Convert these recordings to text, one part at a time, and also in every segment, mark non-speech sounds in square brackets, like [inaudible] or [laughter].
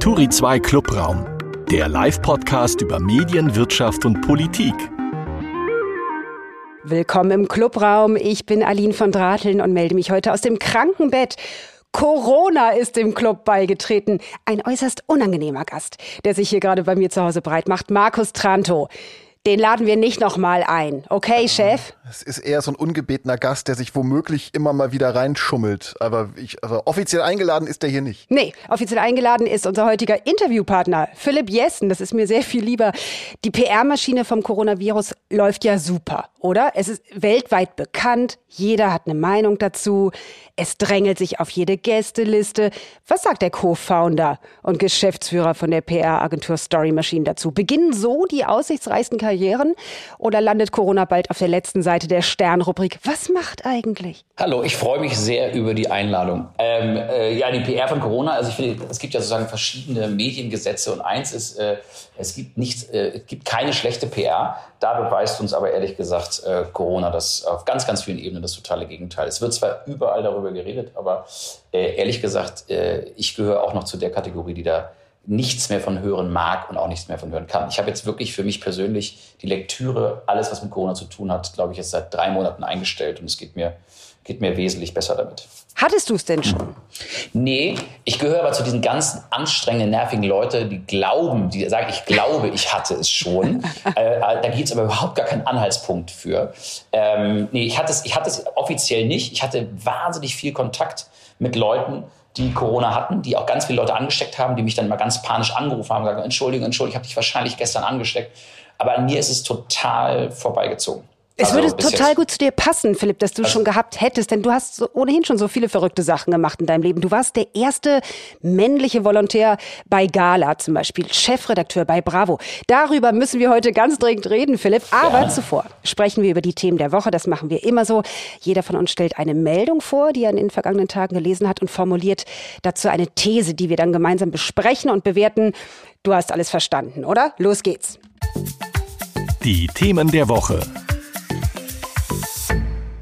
Turi 2 Clubraum, der Live-Podcast über Medien, Wirtschaft und Politik. Willkommen im Clubraum. Ich bin Aline von Drateln und melde mich heute aus dem Krankenbett. Corona ist dem Club beigetreten. Ein äußerst unangenehmer Gast, der sich hier gerade bei mir zu Hause breit macht. Markus Tranto. Den laden wir nicht nochmal ein. Okay, Chef? Es ist eher so ein ungebetener Gast, der sich womöglich immer mal wieder reinschummelt. Aber ich, also offiziell eingeladen ist der hier nicht. Nee, offiziell eingeladen ist unser heutiger Interviewpartner, Philipp Jessen. Das ist mir sehr viel lieber. Die PR-Maschine vom Coronavirus läuft ja super, oder? Es ist weltweit bekannt. Jeder hat eine Meinung dazu. Es drängelt sich auf jede Gästeliste. Was sagt der Co-Founder und Geschäftsführer von der PR-Agentur Story Machine dazu? Beginnen so die aussichtsreichsten Karrieren oder landet Corona bald auf der letzten Seite der Sternrubrik? Was macht eigentlich? Hallo, ich freue mich sehr über die Einladung. Ähm, äh, ja, die PR von Corona, also ich finde, es gibt ja sozusagen verschiedene Mediengesetze und eins ist, äh, es gibt nichts, äh, es gibt keine schlechte PR. Da beweist uns aber ehrlich gesagt äh, Corona das auf ganz, ganz vielen Ebenen das totale Gegenteil. Es wird zwar überall darüber geredet, aber äh, ehrlich gesagt, äh, ich gehöre auch noch zu der Kategorie, die da nichts mehr von hören mag und auch nichts mehr von hören kann. Ich habe jetzt wirklich für mich persönlich die Lektüre, alles was mit Corona zu tun hat, glaube ich, jetzt seit drei Monaten eingestellt und es geht mir, geht mir wesentlich besser damit. Hattest du es denn schon? Nee, ich gehöre aber zu diesen ganzen anstrengenden, nervigen Leuten, die glauben, die sagen, ich glaube, ich hatte es schon. [laughs] äh, äh da gibt es aber überhaupt gar keinen Anhaltspunkt für. Ähm, nee, ich hatte, es, ich hatte es offiziell nicht. Ich hatte wahnsinnig viel Kontakt mit Leuten, die Corona hatten, die auch ganz viele Leute angesteckt haben, die mich dann mal ganz panisch angerufen haben und gesagt, Entschuldigung, Entschuldigung, ich habe dich wahrscheinlich gestern angesteckt. Aber an mir ist es total vorbeigezogen. Es also würde total gut zu dir passen, Philipp, dass du also, schon gehabt hättest, denn du hast so ohnehin schon so viele verrückte Sachen gemacht in deinem Leben. Du warst der erste männliche Volontär bei Gala zum Beispiel, Chefredakteur bei Bravo. Darüber müssen wir heute ganz dringend reden, Philipp. Aber ja. zuvor sprechen wir über die Themen der Woche. Das machen wir immer so. Jeder von uns stellt eine Meldung vor, die er in den vergangenen Tagen gelesen hat und formuliert dazu eine These, die wir dann gemeinsam besprechen und bewerten. Du hast alles verstanden, oder? Los geht's. Die Themen der Woche.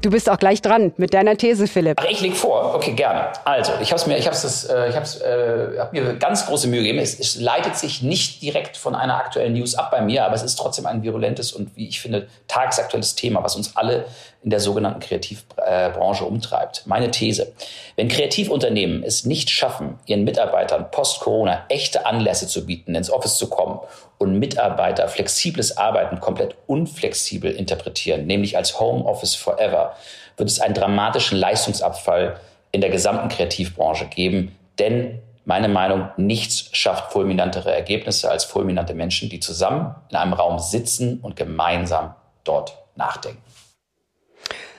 Du bist auch gleich dran mit deiner These, Philipp. Ach, ich leg vor. Okay, gerne. Also, ich habe mir, ich habe das, äh, ich habe äh, hab mir ganz große Mühe gegeben. Es, es, leitet sich nicht direkt von einer aktuellen News ab bei mir, aber es ist trotzdem ein virulentes und wie ich finde tagesaktuelles Thema, was uns alle in der sogenannten Kreativbranche umtreibt. Meine These. Wenn Kreativunternehmen es nicht schaffen, ihren Mitarbeitern post-Corona echte Anlässe zu bieten, ins Office zu kommen und Mitarbeiter flexibles Arbeiten komplett unflexibel interpretieren, nämlich als Homeoffice Forever, wird es einen dramatischen Leistungsabfall in der gesamten Kreativbranche geben. Denn meine Meinung, nichts schafft fulminantere Ergebnisse als fulminante Menschen, die zusammen in einem Raum sitzen und gemeinsam dort nachdenken.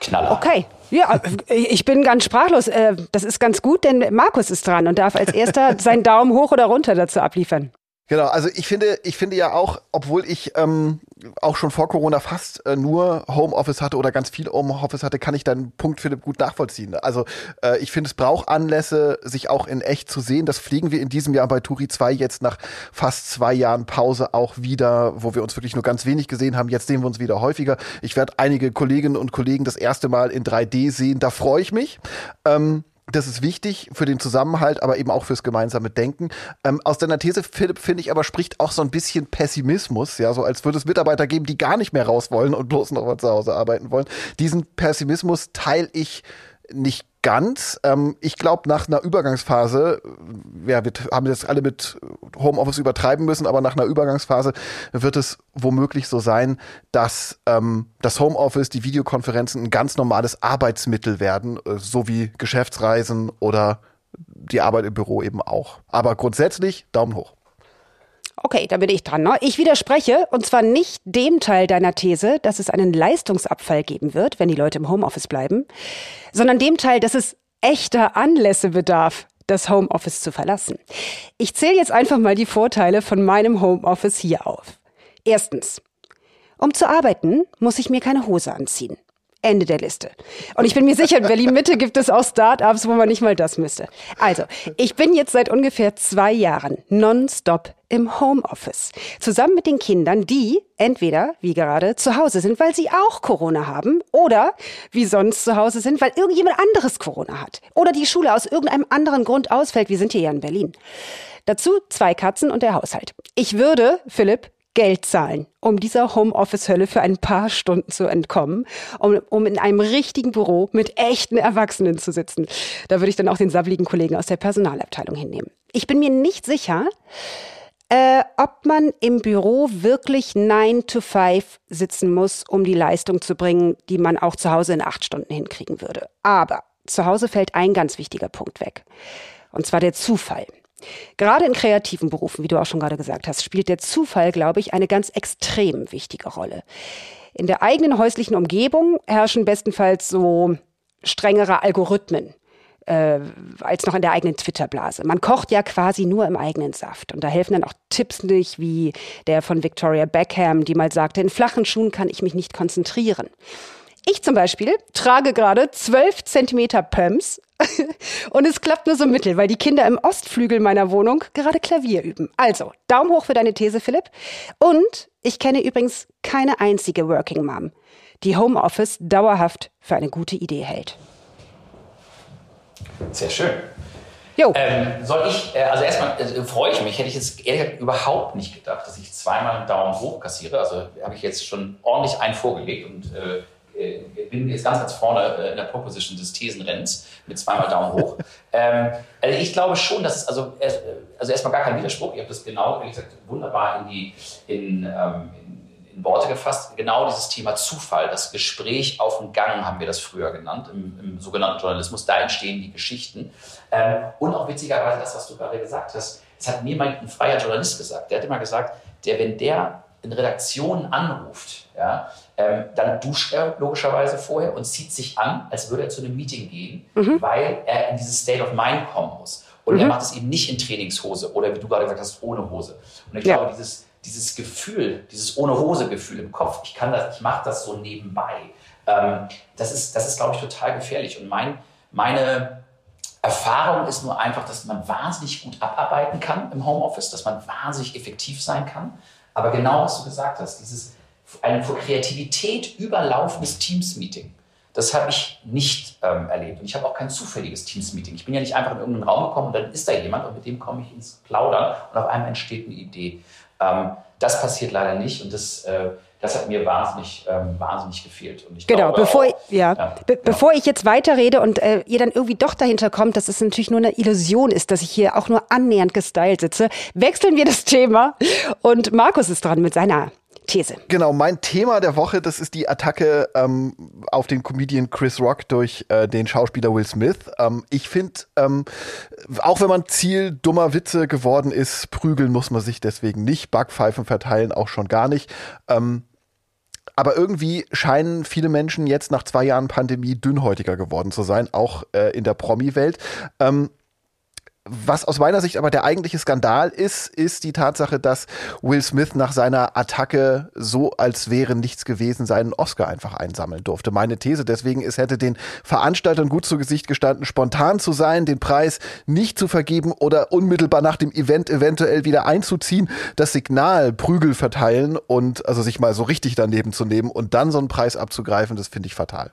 Knaller. Okay. Ja, ich bin ganz sprachlos. Äh, das ist ganz gut, denn Markus ist dran und darf als erster seinen Daumen hoch oder runter dazu abliefern. Genau, also ich finde, ich finde ja auch, obwohl ich ähm, auch schon vor Corona fast äh, nur Homeoffice hatte oder ganz viel Homeoffice hatte, kann ich deinen Punkt, Philipp, gut nachvollziehen. Also äh, ich finde, es braucht Anlässe, sich auch in echt zu sehen. Das fliegen wir in diesem Jahr bei Turi 2 jetzt nach fast zwei Jahren Pause auch wieder, wo wir uns wirklich nur ganz wenig gesehen haben. Jetzt sehen wir uns wieder häufiger. Ich werde einige Kolleginnen und Kollegen das erste Mal in 3D sehen. Da freue ich mich. Ähm, das ist wichtig für den Zusammenhalt, aber eben auch fürs gemeinsame Denken. Ähm, aus deiner These, Philipp, finde ich aber spricht auch so ein bisschen Pessimismus, ja, so als würde es Mitarbeiter geben, die gar nicht mehr raus wollen und bloß noch mal zu Hause arbeiten wollen. Diesen Pessimismus teile ich nicht ganz. Ähm, ich glaube, nach einer Übergangsphase, ja, wir haben jetzt alle mit Homeoffice übertreiben müssen, aber nach einer Übergangsphase wird es womöglich so sein, dass ähm, das Homeoffice, die Videokonferenzen ein ganz normales Arbeitsmittel werden, äh, so wie Geschäftsreisen oder die Arbeit im Büro eben auch. Aber grundsätzlich Daumen hoch. Okay, da bin ich dran. Ne? Ich widerspreche, und zwar nicht dem Teil deiner These, dass es einen Leistungsabfall geben wird, wenn die Leute im Homeoffice bleiben, sondern dem Teil, dass es echter Anlässe bedarf, das Homeoffice zu verlassen. Ich zähle jetzt einfach mal die Vorteile von meinem Homeoffice hier auf. Erstens. Um zu arbeiten, muss ich mir keine Hose anziehen. Ende der Liste. Und ich bin mir sicher, in Berlin Mitte gibt es auch Start-ups, wo man nicht mal das müsste. Also, ich bin jetzt seit ungefähr zwei Jahren nonstop im Homeoffice. Zusammen mit den Kindern, die entweder, wie gerade, zu Hause sind, weil sie auch Corona haben oder wie sonst zu Hause sind, weil irgendjemand anderes Corona hat. Oder die Schule aus irgendeinem anderen Grund ausfällt. Wir sind hier ja in Berlin. Dazu zwei Katzen und der Haushalt. Ich würde, Philipp, Geld zahlen, um dieser Homeoffice-Hölle für ein paar Stunden zu entkommen, um, um in einem richtigen Büro mit echten Erwachsenen zu sitzen. Da würde ich dann auch den sabbligen Kollegen aus der Personalabteilung hinnehmen. Ich bin mir nicht sicher, äh, ob man im Büro wirklich 9 to 5 sitzen muss, um die Leistung zu bringen, die man auch zu Hause in acht Stunden hinkriegen würde. Aber zu Hause fällt ein ganz wichtiger Punkt weg. Und zwar der Zufall. Gerade in kreativen Berufen, wie du auch schon gerade gesagt hast, spielt der Zufall, glaube ich, eine ganz extrem wichtige Rolle. In der eigenen häuslichen Umgebung herrschen bestenfalls so strengere Algorithmen äh, als noch in der eigenen Twitter-Blase. Man kocht ja quasi nur im eigenen Saft. Und da helfen dann auch Tipps nicht, wie der von Victoria Beckham, die mal sagte, in flachen Schuhen kann ich mich nicht konzentrieren. Ich zum Beispiel trage gerade 12 Zentimeter Pumps [laughs] und es klappt nur so mittel, weil die Kinder im Ostflügel meiner Wohnung gerade Klavier üben. Also, Daumen hoch für deine These, Philipp. Und ich kenne übrigens keine einzige Working Mom, die Homeoffice dauerhaft für eine gute Idee hält. Sehr schön. Jo. Ähm, soll ich, äh, also erstmal äh, freue ich mich, hätte ich jetzt ehrlich überhaupt nicht gedacht, dass ich zweimal einen Daumen hoch kassiere. Also habe ich jetzt schon ordentlich einen vorgelegt und äh, äh, bin jetzt ganz, ganz vorne äh, in der Proposition des Thesenrennens mit zweimal Daumen hoch. [laughs] ähm, also ich glaube schon, dass es, also, äh, also erstmal gar kein Widerspruch, ihr habt das genau, wie gesagt, wunderbar in, die, in, ähm, in, in, Worte gefasst. Genau dieses Thema Zufall, das Gespräch auf dem Gang haben wir das früher genannt, im, im sogenannten Journalismus, da entstehen die Geschichten. Ähm, und auch witzigerweise das, was du gerade gesagt hast, es hat mir mal ein freier Journalist gesagt, der hat immer gesagt, der, wenn der in Redaktionen anruft, ja, ähm, dann duscht er logischerweise vorher und zieht sich an, als würde er zu einem Meeting gehen, mhm. weil er in dieses State of Mind kommen muss. Und mhm. er macht es eben nicht in Trainingshose oder wie du gerade gesagt hast, ohne Hose. Und ich ja. glaube, dieses, dieses Gefühl, dieses ohne Hose-Gefühl im Kopf, ich kann das, ich mache das so nebenbei, ähm, das ist, das ist, glaube ich, total gefährlich. Und mein, meine Erfahrung ist nur einfach, dass man wahnsinnig gut abarbeiten kann im Homeoffice, dass man wahnsinnig effektiv sein kann. Aber genau, was du gesagt hast, dieses ein vor Kreativität überlaufendes Teams-Meeting, das habe ich nicht ähm, erlebt. Und ich habe auch kein zufälliges Teams-Meeting. Ich bin ja nicht einfach in irgendeinen Raum gekommen und dann ist da jemand und mit dem komme ich ins Plaudern und auf einmal entsteht eine Idee. Ähm, das passiert leider nicht und das, äh, das hat mir wahnsinnig, ähm, wahnsinnig gefehlt. genau, bevor, auch, ich, ja, ja, be ja. bevor ich jetzt weiterrede und äh, ihr dann irgendwie doch dahinter kommt, dass es natürlich nur eine Illusion ist, dass ich hier auch nur annähernd gestylt sitze, wechseln wir das Thema und Markus ist dran mit seiner These. Genau, mein Thema der Woche, das ist die Attacke ähm, auf den Comedian Chris Rock durch äh, den Schauspieler Will Smith. Ähm, ich finde, ähm, auch wenn man Ziel dummer Witze geworden ist, prügeln muss man sich deswegen nicht, Backpfeifen verteilen auch schon gar nicht. Ähm, aber irgendwie scheinen viele Menschen jetzt nach zwei Jahren Pandemie dünnhäutiger geworden zu sein, auch äh, in der Promi-Welt. Was aus meiner Sicht aber der eigentliche Skandal ist, ist die Tatsache, dass Will Smith nach seiner Attacke so, als wäre nichts gewesen, seinen Oscar einfach einsammeln durfte. Meine These deswegen ist, hätte den Veranstaltern gut zu Gesicht gestanden, spontan zu sein, den Preis nicht zu vergeben oder unmittelbar nach dem Event eventuell wieder einzuziehen, das Signal Prügel verteilen und also sich mal so richtig daneben zu nehmen und dann so einen Preis abzugreifen, das finde ich fatal.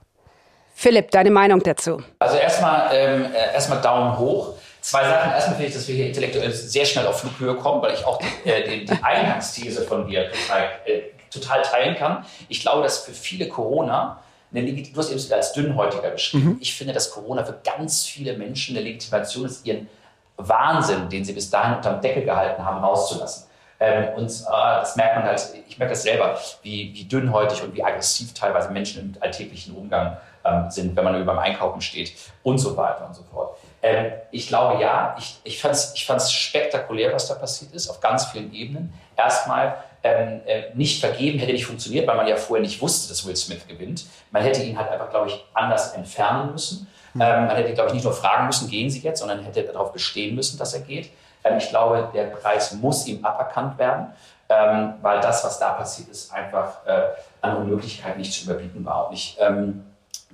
Philipp, deine Meinung dazu? Also erstmal ähm, äh, erstmal Daumen hoch. Zwei Sachen. Erstmal finde ich, dass wir hier intellektuell sehr schnell auf Flughöhe kommen, weil ich auch die, äh, die, die Eingangsthese von dir total, äh, total teilen kann. Ich glaube, dass für viele Corona eine du hast eben als dünnhäutiger beschrieben. Mhm. Ich finde, dass Corona für ganz viele Menschen eine Legitimation ist, ihren Wahnsinn, den sie bis dahin unterm Deckel gehalten haben, rauszulassen. Ähm, und äh, das merkt man halt, ich merke das selber, wie, wie dünnhäutig und wie aggressiv teilweise Menschen im alltäglichen Umgang ähm, sind, wenn man über beim Einkaufen steht und so weiter und so fort. Ähm, ich glaube ja, ich, ich fand es ich fand's spektakulär, was da passiert ist, auf ganz vielen Ebenen. Erstmal, ähm, äh, nicht vergeben hätte nicht funktioniert, weil man ja vorher nicht wusste, dass Will Smith gewinnt. Man hätte ihn halt einfach, glaube ich, anders entfernen müssen. Mhm. Ähm, man hätte, glaube ich, nicht nur fragen müssen, gehen Sie jetzt, sondern hätte darauf bestehen müssen, dass er geht. Ähm, ich glaube, der Preis muss ihm aberkannt werden, ähm, weil das, was da passiert ist, einfach äh, an Unmöglichkeit nicht zu überbieten war. Und ich ähm,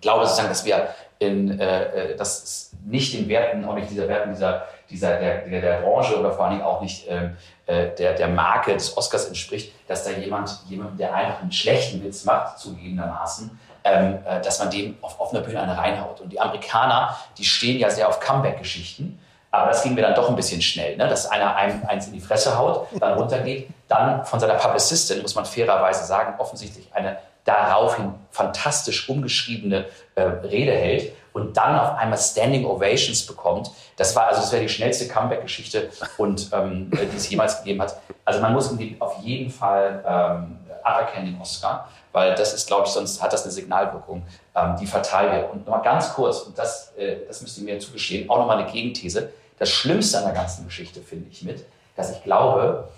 glaube sozusagen, dass wir in, äh, äh dass nicht den Werten, auch nicht dieser Werten dieser, dieser der, der, der Branche oder vor allen Dingen auch nicht ähm, äh, der, der Marke des Oscars entspricht, dass da jemand, jemand, der einfach einen schlechten Witz macht, zugegebenermaßen, ähm, äh, dass man dem auf offener Bühne eine reinhaut. Und die Amerikaner, die stehen ja sehr auf Comeback-Geschichten. Aber das ging mir dann doch ein bisschen schnell, ne? dass einer einem eins in die Fresse haut, dann runtergeht, dann von seiner Publicistin, muss man fairerweise sagen, offensichtlich eine daraufhin fantastisch umgeschriebene äh, Rede hält und dann auf einmal Standing Ovations bekommt. Das war also das wäre die schnellste Comeback-Geschichte und ähm, die es jemals gegeben hat. Also man muss ihm auf jeden Fall ähm, aberkennen den Oscar, weil das ist, glaube ich, sonst hat das eine Signalwirkung, ähm, die fatal wäre. Und nochmal ganz kurz, und das, äh, das müsst ihr mir zugestehen, auch nochmal eine Gegenthese. Das Schlimmste an der ganzen Geschichte finde ich mit, dass ich glaube,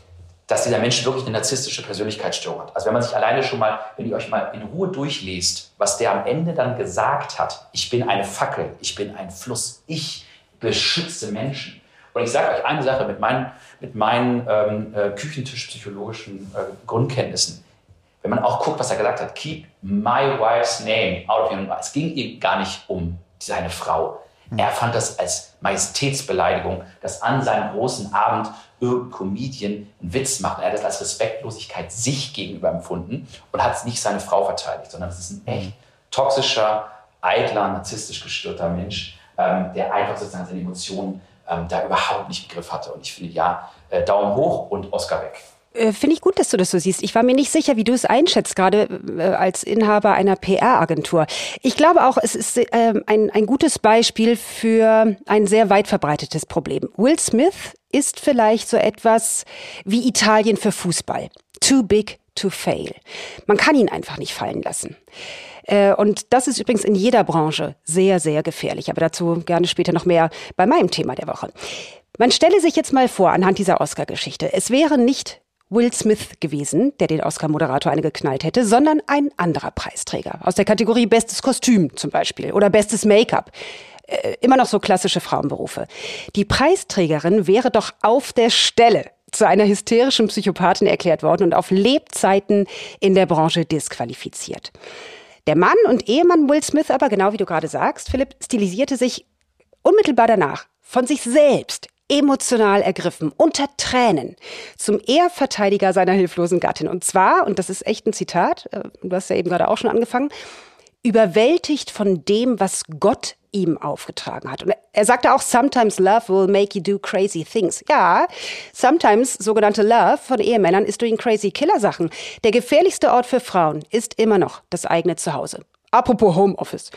dass dieser Mensch wirklich eine narzisstische Persönlichkeitsstörung hat. Also wenn man sich alleine schon mal, wenn ihr euch mal in Ruhe durchlest, was der am Ende dann gesagt hat, ich bin eine Fackel, ich bin ein Fluss, ich beschütze Menschen. Und ich sage euch eine Sache mit meinen, mit meinen ähm, äh, küchentischpsychologischen äh, Grundkenntnissen. Wenn man auch guckt, was er gesagt hat, keep my wife's name out of your mouth. Es ging ihm gar nicht um seine Frau. Er fand das als Majestätsbeleidigung, dass an seinem großen Abend irgendein Comedian einen Witz macht. Er hat das als Respektlosigkeit sich gegenüber empfunden und hat nicht seine Frau verteidigt, sondern es ist ein echt toxischer, eitler, narzisstisch gestörter Mensch, ähm, der einfach sozusagen seine Emotionen ähm, da überhaupt nicht im Griff hatte. Und ich finde, ja, äh, Daumen hoch und Oscar weg. Äh, finde ich gut, dass du das so siehst. Ich war mir nicht sicher, wie du es einschätzt, gerade äh, als Inhaber einer PR-Agentur. Ich glaube auch, es ist äh, ein, ein gutes Beispiel für ein sehr weit verbreitetes Problem. Will Smith ist vielleicht so etwas wie Italien für Fußball. Too big to fail. Man kann ihn einfach nicht fallen lassen. Äh, und das ist übrigens in jeder Branche sehr, sehr gefährlich. Aber dazu gerne später noch mehr bei meinem Thema der Woche. Man stelle sich jetzt mal vor, anhand dieser Oscar-Geschichte, es wäre nicht Will Smith gewesen, der den Oscar-Moderator eine geknallt hätte, sondern ein anderer Preisträger. Aus der Kategorie Bestes Kostüm zum Beispiel oder Bestes Make-up. Äh, immer noch so klassische Frauenberufe. Die Preisträgerin wäre doch auf der Stelle zu einer hysterischen Psychopathin erklärt worden und auf Lebzeiten in der Branche disqualifiziert. Der Mann und Ehemann Will Smith aber, genau wie du gerade sagst, Philipp, stilisierte sich unmittelbar danach von sich selbst emotional ergriffen, unter Tränen, zum Ehrverteidiger seiner hilflosen Gattin. Und zwar, und das ist echt ein Zitat, äh, du hast ja eben gerade auch schon angefangen, überwältigt von dem, was Gott ihm aufgetragen hat. Und er sagte auch, sometimes love will make you do crazy things. Ja, sometimes sogenannte Love von Ehemännern ist doing crazy Killer-Sachen. Der gefährlichste Ort für Frauen ist immer noch das eigene Zuhause. Apropos Homeoffice.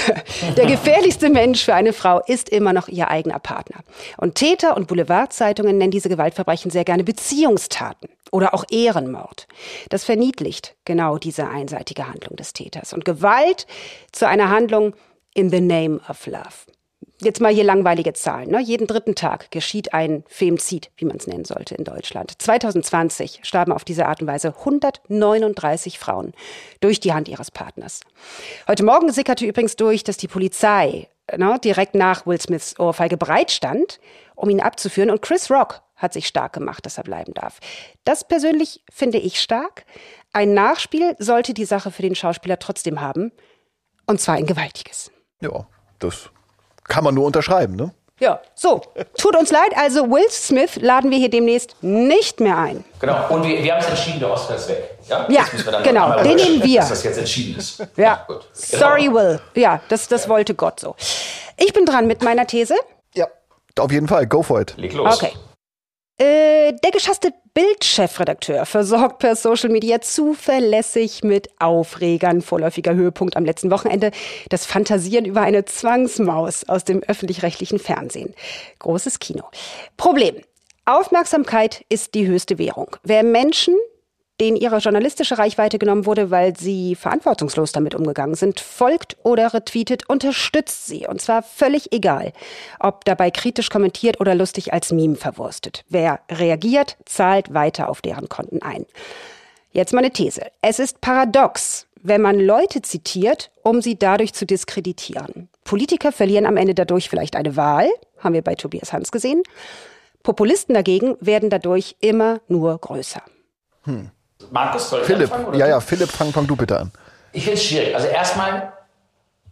[laughs] Der gefährlichste Mensch für eine Frau ist immer noch ihr eigener Partner. Und Täter und Boulevardzeitungen nennen diese Gewaltverbrechen sehr gerne Beziehungstaten oder auch Ehrenmord. Das verniedlicht genau diese einseitige Handlung des Täters und Gewalt zu einer Handlung in the name of love jetzt mal hier langweilige Zahlen. Ne? Jeden dritten Tag geschieht ein Femizid, wie man es nennen sollte in Deutschland. 2020 starben auf diese Art und Weise 139 Frauen durch die Hand ihres Partners. Heute Morgen sickerte übrigens durch, dass die Polizei ne, direkt nach Will Smiths Ohrfeige bereit stand, um ihn abzuführen. Und Chris Rock hat sich stark gemacht, dass er bleiben darf. Das persönlich finde ich stark. Ein Nachspiel sollte die Sache für den Schauspieler trotzdem haben. Und zwar ein gewaltiges. Ja, das kann man nur unterschreiben, ne? Ja, so. Tut uns leid, also Will Smith laden wir hier demnächst nicht mehr ein. Genau, und wir, wir haben es entschieden, der Oscar ist weg. Ja, ja genau, den nehmen wir. Dass das jetzt entschieden ist. Ja, Gut. sorry genau. Will. Ja, das, das ja. wollte Gott so. Ich bin dran mit meiner These. Ja, auf jeden Fall, go for it. Leg los. Okay. Äh, der geschasste Bild-Chefredakteur versorgt per Social Media zuverlässig mit Aufregern. Vorläufiger Höhepunkt am letzten Wochenende das Fantasieren über eine Zwangsmaus aus dem öffentlich-rechtlichen Fernsehen. Großes Kino. Problem. Aufmerksamkeit ist die höchste Währung. Wer Menschen denen ihre journalistische Reichweite genommen wurde, weil sie verantwortungslos damit umgegangen sind, folgt oder retweetet, unterstützt sie. Und zwar völlig egal, ob dabei kritisch kommentiert oder lustig als Meme verwurstet. Wer reagiert, zahlt weiter auf deren Konten ein. Jetzt meine These. Es ist paradox, wenn man Leute zitiert, um sie dadurch zu diskreditieren. Politiker verlieren am Ende dadurch vielleicht eine Wahl, haben wir bei Tobias Hans gesehen. Populisten dagegen werden dadurch immer nur größer. Hm. Markus, soll ich Philipp, anfangen? Oder ja, ja, Philipp, fang, fang du bitte an. Ich finde es schwierig. Also erstmal,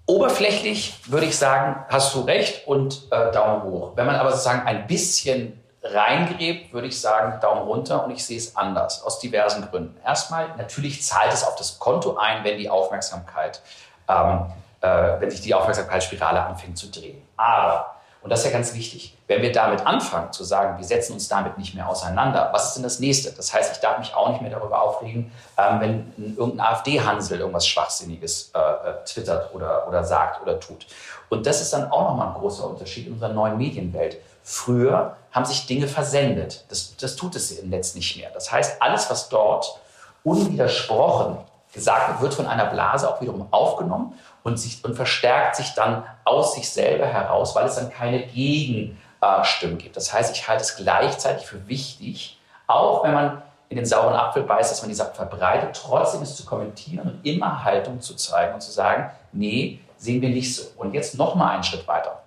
oberflächlich würde ich sagen, hast du recht und äh, Daumen hoch. Wenn man aber sozusagen ein bisschen reingräbt, würde ich sagen, Daumen runter und ich sehe es anders, aus diversen Gründen. Erstmal, natürlich zahlt es auf das Konto ein, wenn die Aufmerksamkeit, ähm, äh, wenn sich die Aufmerksamkeitsspirale anfängt zu drehen. Aber Und das ist ja ganz wichtig. Wenn wir damit anfangen zu sagen, wir setzen uns damit nicht mehr auseinander, was ist denn das nächste? Das heißt, ich darf mich auch nicht mehr darüber aufregen, ähm, wenn irgendein AfD-Hansel irgendwas Schwachsinniges äh, äh, twittert oder, oder sagt oder tut. Und das ist dann auch nochmal ein großer Unterschied in unserer neuen Medienwelt. Früher haben sich Dinge versendet. Das, das tut es im Netz nicht mehr. Das heißt, alles, was dort unwidersprochen gesagt wird, wird von einer Blase auch wiederum aufgenommen und, sich, und verstärkt sich dann aus sich selber heraus, weil es dann keine Gegenstimmen gibt. Das heißt, ich halte es gleichzeitig für wichtig, auch wenn man in den sauren Apfel beißt, dass man die Sache verbreitet, trotzdem es zu kommentieren und immer Haltung zu zeigen und zu sagen, nee, sehen wir nicht so. Und jetzt noch mal einen Schritt weiter.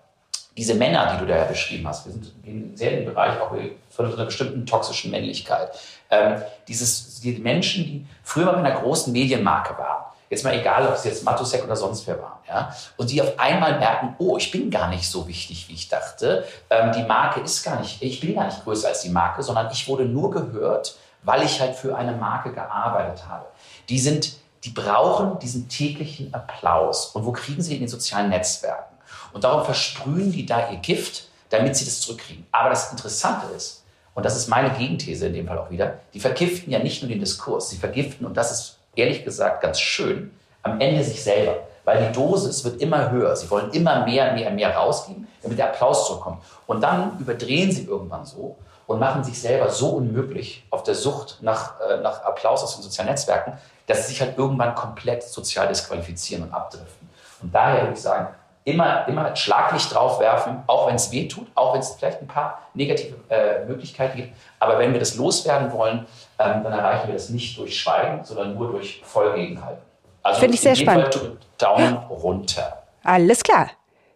Diese Männer, die du da beschrieben hast, wir sind sehr in dem Bereich auch von einer bestimmten toxischen Männlichkeit. Ähm, dieses, die Menschen, die früher mal mit einer großen Medienmarke waren, Jetzt mal egal, ob es jetzt Matusek oder sonst wer war. Ja? Und die auf einmal merken, oh, ich bin gar nicht so wichtig, wie ich dachte. Ähm, die Marke ist gar nicht, ich bin gar nicht größer als die Marke, sondern ich wurde nur gehört, weil ich halt für eine Marke gearbeitet habe. Die sind, die brauchen diesen täglichen Applaus. Und wo kriegen sie den in den sozialen Netzwerken? Und darum versprühen die da ihr Gift, damit sie das zurückkriegen. Aber das Interessante ist, und das ist meine Gegenthese in dem Fall auch wieder, die vergiften ja nicht nur den Diskurs, sie vergiften, und das ist ehrlich gesagt ganz schön, am Ende sich selber. Weil die Dosis wird immer höher. Sie wollen immer mehr, mehr, mehr rausgeben, damit der Applaus zurückkommt. Und dann überdrehen sie irgendwann so und machen sich selber so unmöglich auf der Sucht nach, äh, nach Applaus aus den sozialen Netzwerken, dass sie sich halt irgendwann komplett sozial disqualifizieren und abdriften. Und daher würde ich sagen, immer, immer Schlaglicht drauf werfen, auch wenn es weh tut, auch wenn es vielleicht ein paar negative äh, Möglichkeiten gibt. Aber wenn wir das loswerden wollen, dann erreichen wir das nicht durch Schweigen, sondern nur durch Vollgegenhalten. Also Finde ich sehr spannend. Fall Daumen runter. Alles klar.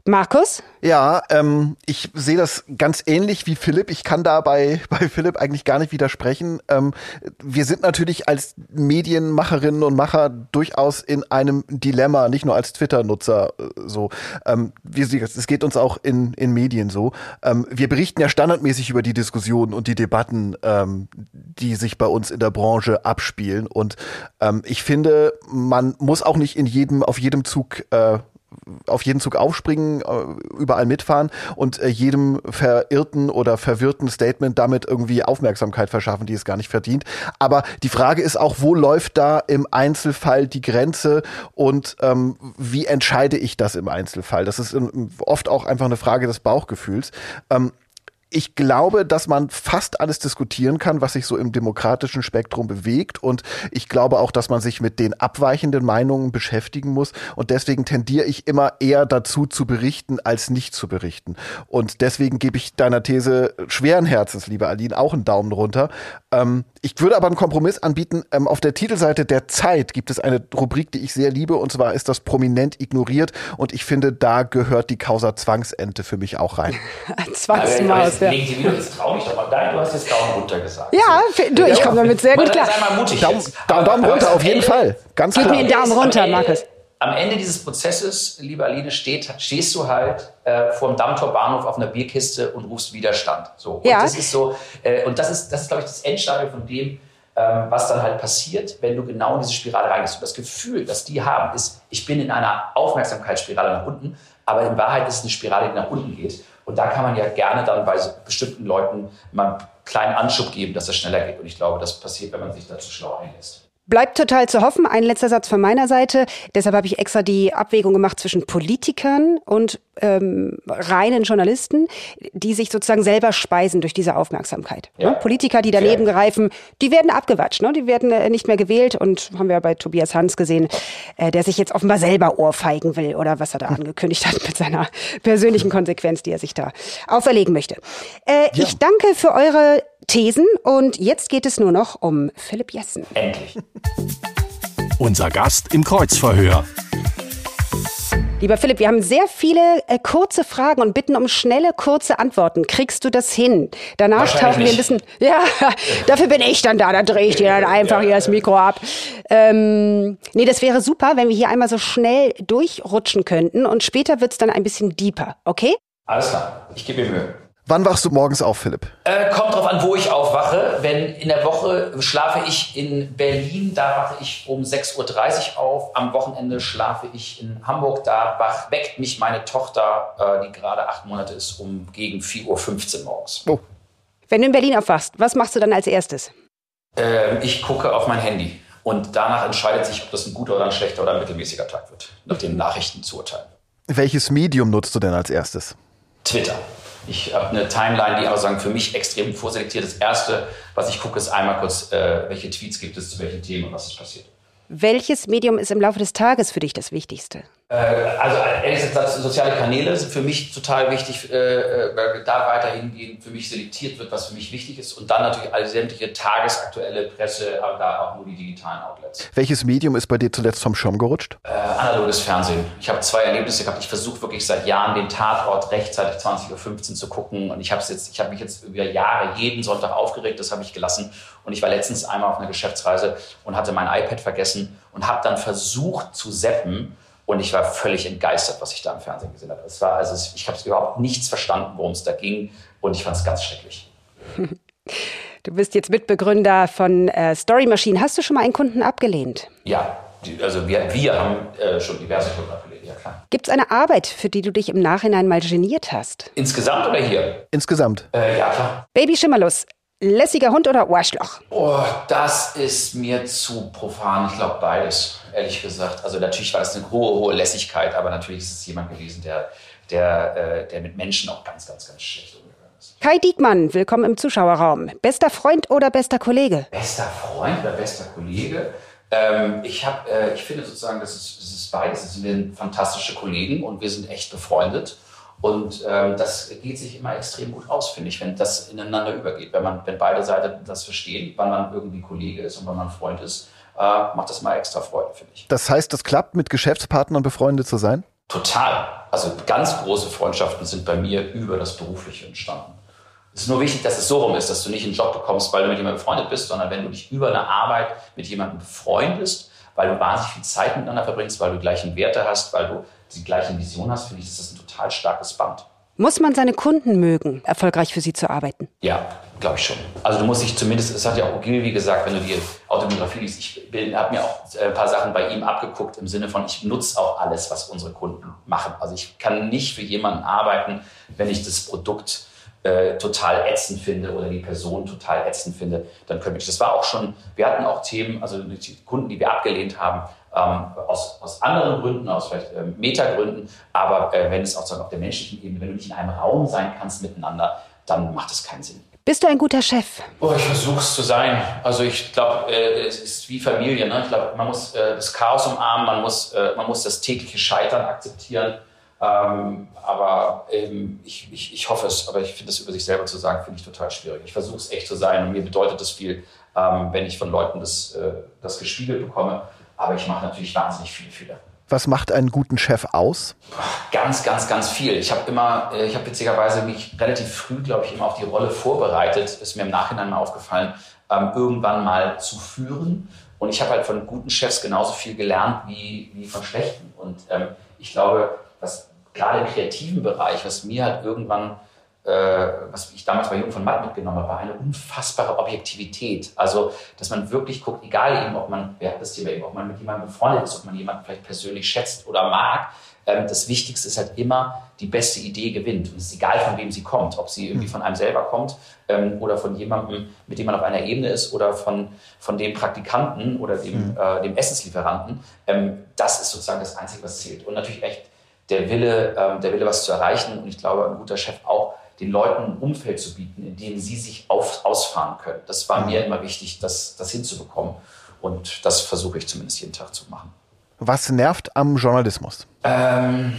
Markus? Ja, ähm, ich sehe das ganz ähnlich wie Philipp. Ich kann da bei, [laughs] bei Philipp eigentlich gar nicht widersprechen. Ähm, wir sind natürlich als Medienmacherinnen und Macher durchaus in einem Dilemma, nicht nur als Twitter-Nutzer äh, so. Ähm, es geht uns auch in, in Medien so. Ähm, wir berichten ja standardmäßig über die Diskussionen und die Debatten, ähm, die sich bei uns in der Branche abspielen. Und ähm, ich finde, man muss auch nicht in jedem, auf jedem Zug äh, auf jeden Zug aufspringen, äh, überall mitfahren und äh, jedem verirrten oder verwirrten Statement damit irgendwie Aufmerksamkeit verschaffen, die es gar nicht verdient. Aber die Frage ist auch, wo läuft da im Einzelfall die Grenze und ähm, wie entscheide ich das im Einzelfall? Das ist oft auch einfach eine Frage des Bauchgefühls. Ähm, ich glaube, dass man fast alles diskutieren kann, was sich so im demokratischen Spektrum bewegt. Und ich glaube auch, dass man sich mit den abweichenden Meinungen beschäftigen muss. Und deswegen tendiere ich immer eher dazu zu berichten, als nicht zu berichten. Und deswegen gebe ich deiner These schweren Herzens, liebe Aline, auch einen Daumen runter. Ähm, ich würde aber einen Kompromiss anbieten. Ähm, auf der Titelseite der Zeit gibt es eine Rubrik, die ich sehr liebe. Und zwar ist das prominent ignoriert. Und ich finde, da gehört die Causa Zwangsente für mich auch rein. [laughs] Zwangsmaus ja. Legen Sie wieder, jetzt trau mich doch mal. Nein, du hast jetzt Daumen runter gesagt. Ja, du, ich komme damit sehr gut klar. Sei mal mutig Daumen, Daumen, Daumen runter, auf jeden Fall. Ganz Gib klar. mir einen Daumen runter, Markus. Am Ende dieses Prozesses, liebe Aline, steht, stehst du halt äh, vor dem Dammtor Bahnhof auf einer Bierkiste und rufst Widerstand. So. Und Ja. das ist so, äh, und das ist, das ist, glaube ich, das Endstadium von dem, ähm, was dann halt passiert, wenn du genau in diese Spirale reingehst. Und das Gefühl, das die haben, ist, ich bin in einer Aufmerksamkeitsspirale nach unten, aber in Wahrheit ist es eine Spirale, die nach unten geht. Und da kann man ja gerne dann bei bestimmten Leuten mal einen kleinen Anschub geben, dass es schneller geht. Und ich glaube, das passiert, wenn man sich dazu schlau einlässt. Bleibt total zu hoffen. Ein letzter Satz von meiner Seite. Deshalb habe ich extra die Abwägung gemacht zwischen Politikern und ähm, reinen Journalisten, die sich sozusagen selber speisen durch diese Aufmerksamkeit. Ja. Ne? Politiker, die daneben greifen, die werden abgewatscht. Ne? Die werden äh, nicht mehr gewählt. Und haben wir ja bei Tobias Hans gesehen, äh, der sich jetzt offenbar selber ohrfeigen will oder was er da angekündigt hat mit seiner persönlichen [laughs] Konsequenz, die er sich da auferlegen möchte. Äh, Ich danke für eure Thesen und jetzt geht es nur noch um Philipp Jessen. Endlich. [laughs] Unser Gast im Kreuzverhör. Lieber Philipp, wir haben sehr viele äh, kurze Fragen und bitten um schnelle, kurze Antworten. Kriegst du das hin? Danach tauchen wir ein bisschen. [laughs] Ja, dafür bin ich dann da. Da drehe ich dir dann einfach hier das Mikro ab. Ähm, nee, das wäre super, wenn wir hier einmal so schnell durchrutschen könnten und später wird's dann ein bisschen deeper, okay? Alles klar, ich gebe mir Mühe. Wann wachst du morgens auf, Philipp? Äh, kommt drauf an, wo ich aufwache. Wenn in der Woche schlafe ich in Berlin, da wache ich um 6.30 Uhr auf. Am Wochenende schlafe ich in Hamburg, da wach, weckt mich meine Tochter, äh, die gerade acht Monate ist, um gegen 4.15 Uhr morgens. Oh. Wenn du in Berlin aufwachst, was machst du dann als erstes? Äh, ich gucke auf mein Handy. Und danach entscheidet sich, ob das ein guter oder ein schlechter oder ein mittelmäßiger Tag wird, nach den Nachrichten zu urteilen. Welches Medium nutzt du denn als erstes? Twitter. Ich habe eine Timeline, die aber sagen, für mich extrem vorselektiert. Das erste, was ich gucke, ist einmal kurz, äh, welche Tweets gibt es zu welchen Themen und was ist passiert. Welches Medium ist im Laufe des Tages für dich das Wichtigste? Äh, also ehrlich gesagt, soziale Kanäle sind für mich total wichtig, äh, weil da weiterhin für mich selektiert wird, was für mich wichtig ist. Und dann natürlich alle sämtliche tagesaktuelle Presse, aber da auch nur die digitalen Outlets. Welches Medium ist bei dir zuletzt vom Schirm gerutscht? Äh, analoges Fernsehen. Ich habe zwei Erlebnisse gehabt. Ich versuche wirklich seit Jahren den Tatort rechtzeitig 20.15 Uhr zu gucken. Und ich habe jetzt, mich jetzt über Jahre jeden Sonntag aufgeregt. Das habe ich gelassen. Und ich war letztens einmal auf einer Geschäftsreise und hatte mein iPad vergessen und habe dann versucht zu seppen und ich war völlig entgeistert, was ich da im Fernsehen gesehen habe. Es war also, ich habe überhaupt nichts verstanden, worum es da ging. Und ich fand es ganz schrecklich. [laughs] Du bist jetzt Mitbegründer von äh, Story Machine. Hast du schon mal einen Kunden abgelehnt? Ja, die, also wir, wir haben äh, schon diverse Kunden abgelehnt, ja klar. Gibt es eine Arbeit, für die du dich im Nachhinein mal geniert hast? Insgesamt oder hier? Insgesamt. Äh, ja, klar. Baby Schimmerlos, lässiger Hund oder Arschloch? Oh, das ist mir zu profan. Ich glaube beides, ehrlich gesagt. Also natürlich war das eine hohe, hohe Lässigkeit, aber natürlich ist es jemand gewesen, der, der, äh, der mit Menschen auch ganz, ganz, ganz schlecht umgegangen ist. Kai Diekmann, willkommen im Zuschauerraum. Bester Freund oder bester Kollege? Bester Freund oder bester Kollege? Ähm, ich, hab, äh, ich finde sozusagen, das ist, das ist beides. Wir sind fantastische Kollegen und wir sind echt befreundet. Und ähm, das geht sich immer extrem gut aus, finde ich, wenn das ineinander übergeht. Wenn, man, wenn beide Seiten das verstehen, wann man irgendwie Kollege ist und wann man Freund ist, äh, macht das mal extra Freude, finde ich. Das heißt, es klappt, mit Geschäftspartnern befreundet zu sein? Total. Also ganz große Freundschaften sind bei mir über das Berufliche entstanden. Es ist nur wichtig, dass es so rum ist, dass du nicht einen Job bekommst, weil du mit jemandem befreundet bist, sondern wenn du dich über eine Arbeit mit jemandem befreundest, weil du wahnsinnig viel Zeit miteinander verbringst, weil du gleichen Werte hast, weil du die gleiche Vision hast, finde ich, ist das ein total starkes Band. Muss man seine Kunden mögen, erfolgreich für sie zu arbeiten? Ja, glaube ich schon. Also du musst dich zumindest, es hat ja auch Ogilvy gesagt, wenn du die Autobiografie liest, ich habe mir auch ein paar Sachen bei ihm abgeguckt im Sinne von, ich nutze auch alles, was unsere Kunden machen. Also ich kann nicht für jemanden arbeiten, wenn ich das Produkt äh, total ätzend finde oder die Person total ätzend finde, dann könnte ich. Das war auch schon, wir hatten auch Themen, also die Kunden, die wir abgelehnt haben, ähm, aus, aus anderen Gründen, aus vielleicht ähm, Metagründen, aber äh, wenn es auch auf der menschlichen Ebene, wenn du nicht in einem Raum sein kannst miteinander, dann macht es keinen Sinn. Bist du ein guter Chef? Oh, ich versuche es zu sein. Also ich glaube, äh, es ist wie Familie. Ne? Ich glaube, man muss äh, das Chaos umarmen, man muss, äh, man muss das tägliche Scheitern akzeptieren. Ähm, aber ähm, ich, ich, ich hoffe es, aber ich finde es über sich selber zu sagen, finde ich total schwierig. Ich versuche es echt zu sein und mir bedeutet es viel, ähm, wenn ich von Leuten das, äh, das gespiegelt bekomme. Aber ich mache natürlich wahnsinnig viele Fehler. Was macht einen guten Chef aus? Ganz, ganz, ganz viel. Ich habe immer, äh, ich habe witzigerweise mich relativ früh, glaube ich, immer auf die Rolle vorbereitet. Ist mir im Nachhinein mal aufgefallen, ähm, irgendwann mal zu führen. Und ich habe halt von guten Chefs genauso viel gelernt wie, wie von schlechten. Und ähm, ich glaube, was gerade im kreativen Bereich, was mir halt irgendwann was ich damals bei Jung von Matt mitgenommen habe, war eine unfassbare Objektivität. Also, dass man wirklich guckt, egal eben, ob man, wer hat das Thema eben, ob man mit jemandem befreundet ist, ob man jemanden vielleicht persönlich schätzt oder mag, ähm, das Wichtigste ist halt immer, die beste Idee gewinnt. Und es ist egal, von wem sie kommt, ob sie irgendwie hm. von einem selber kommt ähm, oder von jemandem, mit dem man auf einer Ebene ist oder von, von dem Praktikanten oder dem, mhm. äh, dem Essenslieferanten. Ähm, das ist sozusagen das Einzige, was zählt. Und natürlich echt der Wille, ähm, der Wille, was zu erreichen. Und ich glaube, ein guter Chef auch, den Leuten ein Umfeld zu bieten, in dem sie sich auf, ausfahren können. Das war mir mhm. immer wichtig, das, das hinzubekommen. Und das versuche ich zumindest jeden Tag zu machen. Was nervt am Journalismus? Ähm,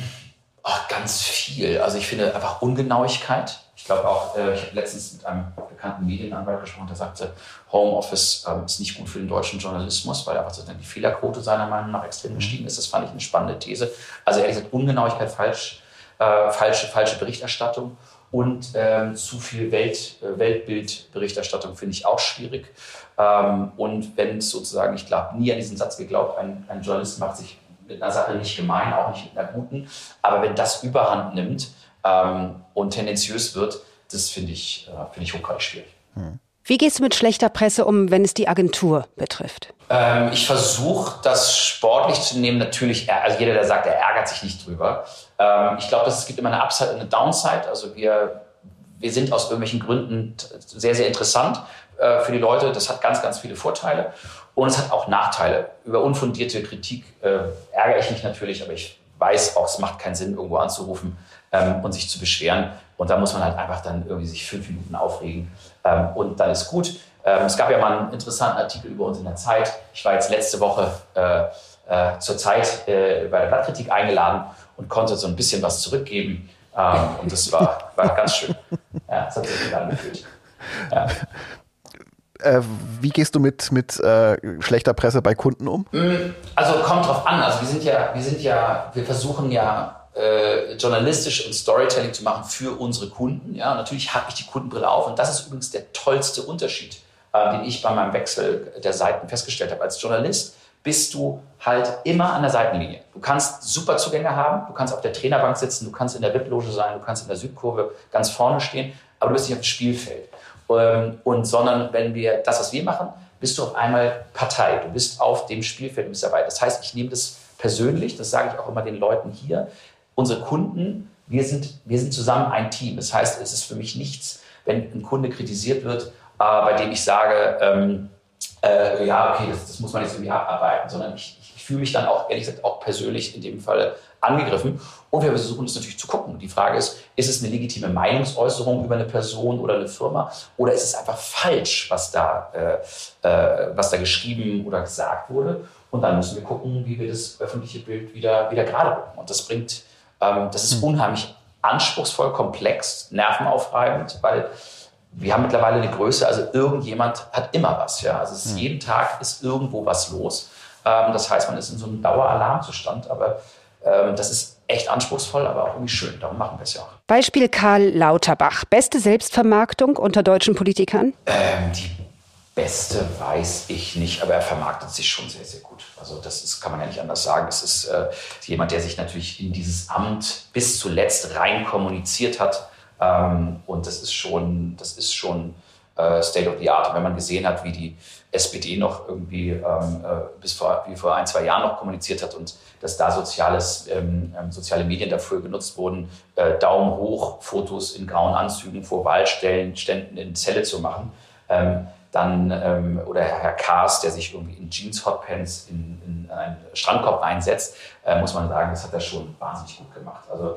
oh, ganz viel. Also ich finde einfach Ungenauigkeit. Ich glaube auch, äh, ich habe letztens mit einem bekannten Medienanwalt gesprochen, der sagte, Homeoffice ähm, ist nicht gut für den deutschen Journalismus, weil einfach sozusagen die Fehlerquote seiner Meinung nach extrem mhm. gestiegen ist. Das fand ich eine spannende These. Also ehrlich gesagt, Ungenauigkeit, falsch, äh, falsche, falsche Berichterstattung und ähm, zu viel Welt, äh, Weltbildberichterstattung finde ich auch schwierig. Ähm, und wenn es sozusagen, ich glaube nie an diesen Satz geglaubt, ein, ein Journalist macht sich mit einer Sache nicht gemein, auch nicht mit einer guten, aber wenn das überhand nimmt ähm, und tendenziös wird, das finde ich, äh, finde ich hochgradig schwierig. Hm. Wie gehst du mit schlechter Presse um, wenn es die Agentur betrifft? Ähm, ich versuche das sportlich zu nehmen. Natürlich, also jeder, der sagt, er ärgert sich nicht drüber. Ähm, ich glaube, es gibt immer eine Upside und eine Downside. Also wir, wir sind aus irgendwelchen Gründen sehr, sehr interessant äh, für die Leute. Das hat ganz, ganz viele Vorteile. Und es hat auch Nachteile. Über unfundierte Kritik äh, ärgere ich mich natürlich, aber ich weiß auch, es macht keinen Sinn, irgendwo anzurufen ähm, und sich zu beschweren. Und da muss man halt einfach dann irgendwie sich fünf Minuten aufregen ähm, und dann ist gut. Ähm, es gab ja mal einen interessanten Artikel über uns in der Zeit. Ich war jetzt letzte Woche äh, äh, zur Zeit äh, bei der Blattkritik eingeladen und konnte so ein bisschen was zurückgeben. Ähm, und das war, war ganz schön. Ja, das hat sich gut angefühlt. Ja. Äh, wie gehst du mit, mit äh, schlechter Presse bei Kunden um? Mm, also kommt drauf an. Also wir sind ja, wir sind ja, wir versuchen ja äh, journalistisch und Storytelling zu machen für unsere Kunden. Ja, natürlich habe ich die Kundenbrille auf und das ist übrigens der tollste Unterschied, äh, den ich bei meinem Wechsel der Seiten festgestellt habe. Als Journalist bist du halt immer an der Seitenlinie. Du kannst super Zugänge haben, du kannst auf der Trainerbank sitzen, du kannst in der VIP-Loge sein, du kannst in der Südkurve ganz vorne stehen, aber du bist nicht auf dem Spielfeld. Ähm, und sondern wenn wir das, was wir machen, bist du auf einmal Partei. Du bist auf dem Spielfeld, du bist dabei. Das heißt, ich nehme das persönlich, das sage ich auch immer den Leuten hier. Unsere Kunden, wir sind, wir sind zusammen ein Team. Das heißt, es ist für mich nichts, wenn ein Kunde kritisiert wird, äh, bei dem ich sage, ähm, äh, ja, okay, das, das, muss man jetzt irgendwie abarbeiten, sondern ich, ich fühle mich dann auch, ehrlich gesagt, auch persönlich in dem Fall angegriffen. Und wir versuchen es natürlich zu gucken. Die Frage ist, ist es eine legitime Meinungsäußerung über eine Person oder eine Firma oder ist es einfach falsch, was da, äh, äh, was da geschrieben oder gesagt wurde? Und dann müssen wir gucken, wie wir das öffentliche Bild wieder, wieder gerade rücken. Und das bringt, ähm, das ist hm. unheimlich anspruchsvoll, komplex, nervenaufreibend, weil wir haben mittlerweile eine Größe, also irgendjemand hat immer was. Ja? Also ist, hm. jeden Tag ist irgendwo was los. Ähm, das heißt, man ist in so einem Daueralarmzustand, aber ähm, das ist echt anspruchsvoll, aber auch irgendwie schön. Darum machen wir es ja auch. Beispiel Karl Lauterbach. Beste Selbstvermarktung unter deutschen Politikern? Ähm, die beste weiß ich nicht, aber er vermarktet sich schon sehr, sehr gut. Also das ist, kann man ja nicht anders sagen. Es ist äh, jemand, der sich natürlich in dieses Amt bis zuletzt rein kommuniziert hat. Ähm, und das ist schon, das ist schon äh, State of the Art. wenn man gesehen hat, wie die SPD noch irgendwie ähm, äh, bis vor, wie vor ein, zwei Jahren noch kommuniziert hat und dass da soziales, ähm, ähm, soziale Medien dafür genutzt wurden, äh, Daumen hoch, Fotos in grauen Anzügen vor Wahlstellen, Ständen in Zelle zu machen. Ähm, dann, ähm, oder Herr Kaas, der sich irgendwie in Jeans, Hotpants in, in einen Strandkorb einsetzt, äh, muss man sagen, das hat er schon wahnsinnig gut gemacht. Also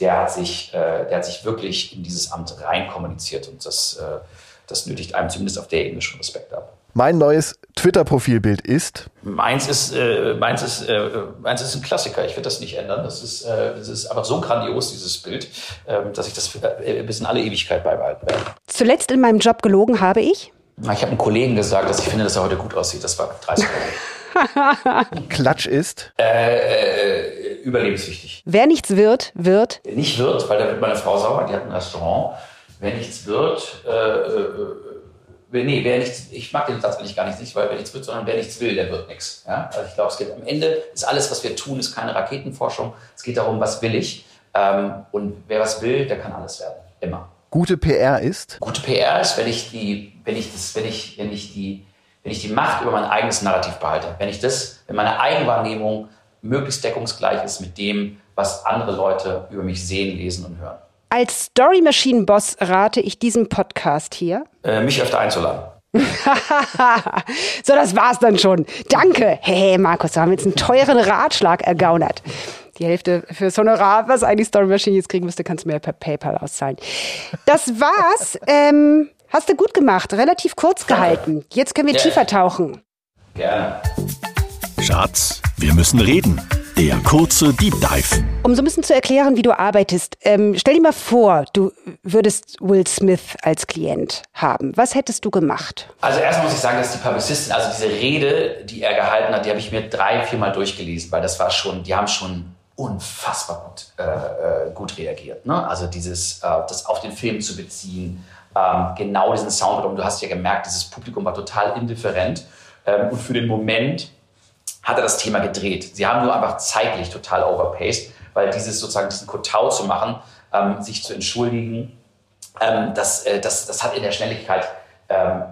der hat sich, äh, der hat sich wirklich in dieses Amt rein kommuniziert und das, äh, das nötigt einem zumindest auf der Ebene schon Respekt ab. Mein neues Twitter-Profilbild ist? Meins ist, äh, meins, ist, äh, meins ist ein Klassiker. Ich werde das nicht ändern. Das ist, äh, das ist einfach so grandios, dieses Bild, äh, dass ich das äh, bis in alle Ewigkeit beibehalten werde. Zuletzt in meinem Job gelogen habe ich? Ich habe einem Kollegen gesagt, dass ich finde, dass er heute gut aussieht. Das war 30 Jahre. [laughs] Klatsch ist? Äh, äh, überlebenswichtig. Wer nichts wird, wird? Nicht wird, weil da wird meine Frau sauer. Die hat ein Restaurant. Wer nichts wird, äh, äh nee, wer nichts, ich mag den Satz eigentlich gar nicht, weil wer nichts wird, sondern wer nichts will, der wird nichts. Ja? Also ich glaube, es geht am Ende, ist alles, was wir tun, ist keine Raketenforschung. Es geht darum, was will ich. Ähm, und wer was will, der kann alles werden. Immer. Gute PR ist? Gute PR ist, wenn ich die, wenn ich das, wenn ich, wenn ich die, wenn ich die Macht über mein eigenes Narrativ behalte. Wenn ich das, wenn meine Eigenwahrnehmung möglichst deckungsgleich ist mit dem, was andere Leute über mich sehen, lesen und hören. Als Story Machine Boss rate ich diesem Podcast hier. Äh, mich öfter einzuladen. [laughs] so, das war's dann schon. Danke. Hey, Markus, da haben wir jetzt einen teuren Ratschlag ergaunert. Die Hälfte fürs Honorar, was eigentlich Story Machine jetzt kriegen müsste, kannst du mir per PayPal auszahlen. Das war's. [laughs] Ähm, hast du gut gemacht. Relativ kurz gehalten. Jetzt können wir ja. tiefer tauchen. Gerne. Schatz, wir müssen reden. Der kurze Deep Dive. Um so ein bisschen zu erklären, wie du arbeitest, ähm, stell dir mal vor, du würdest Will Smith als Klient haben. Was hättest du gemacht? Also erstmal muss ich sagen, dass die Publizistin, also diese Rede, die er gehalten hat, die habe ich mir drei, viermal durchgelesen, weil das war schon, die haben schon unfassbar gut, äh, äh gut reagiert. Ne? Also dieses, äh, das auf den Film zu beziehen, ähm, genau diesen Sound. Und du hast ja gemerkt, dieses Publikum war total indifferent. Ähm, und für den Moment hat er das Thema gedreht. Sie haben nur einfach zeitlich total overpaced, weil dieses sozusagen diesen Kotau zu machen, ähm, sich zu entschuldigen, ähm, das, äh, das, das hat in der Schnelligkeit ähm,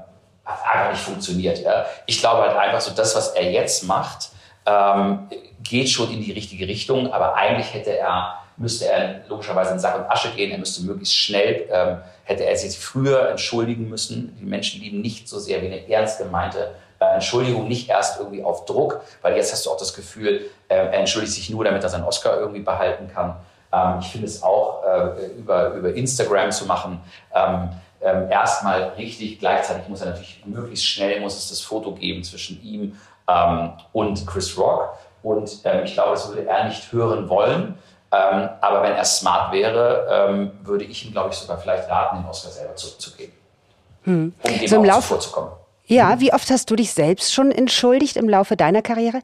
einfach nicht funktioniert. Ja. Ich glaube halt einfach so, das, was er jetzt macht, ähm, geht schon in die richtige Richtung, aber eigentlich hätte er, müsste er logischerweise in Sack und Asche gehen, er müsste möglichst schnell, ähm, hätte er sich früher entschuldigen müssen. Die Menschen lieben nicht so sehr wie eine ernst gemeinte äh, Entschuldigung, nicht erst irgendwie auf Druck, weil jetzt hast du auch das Gefühl, äh, er entschuldigt sich nur, damit er seinen Oscar irgendwie behalten kann. Ähm, ich finde es auch äh, über, über Instagram zu machen, ähm, ähm, erstmal richtig, gleichzeitig muss er natürlich möglichst schnell muss es das Foto geben zwischen ihm und Chris Rock. Und ich glaube, das würde er nicht hören wollen. Ähm, aber wenn er smart wäre, würde ich ihm, glaube ich, sogar vielleicht raten, den Oscar selber zurückzugeben. Hm. Um dem so im Lauf vorzukommen. Ja, wie oft hast du dich selbst schon entschuldigt im Laufe deiner Karriere?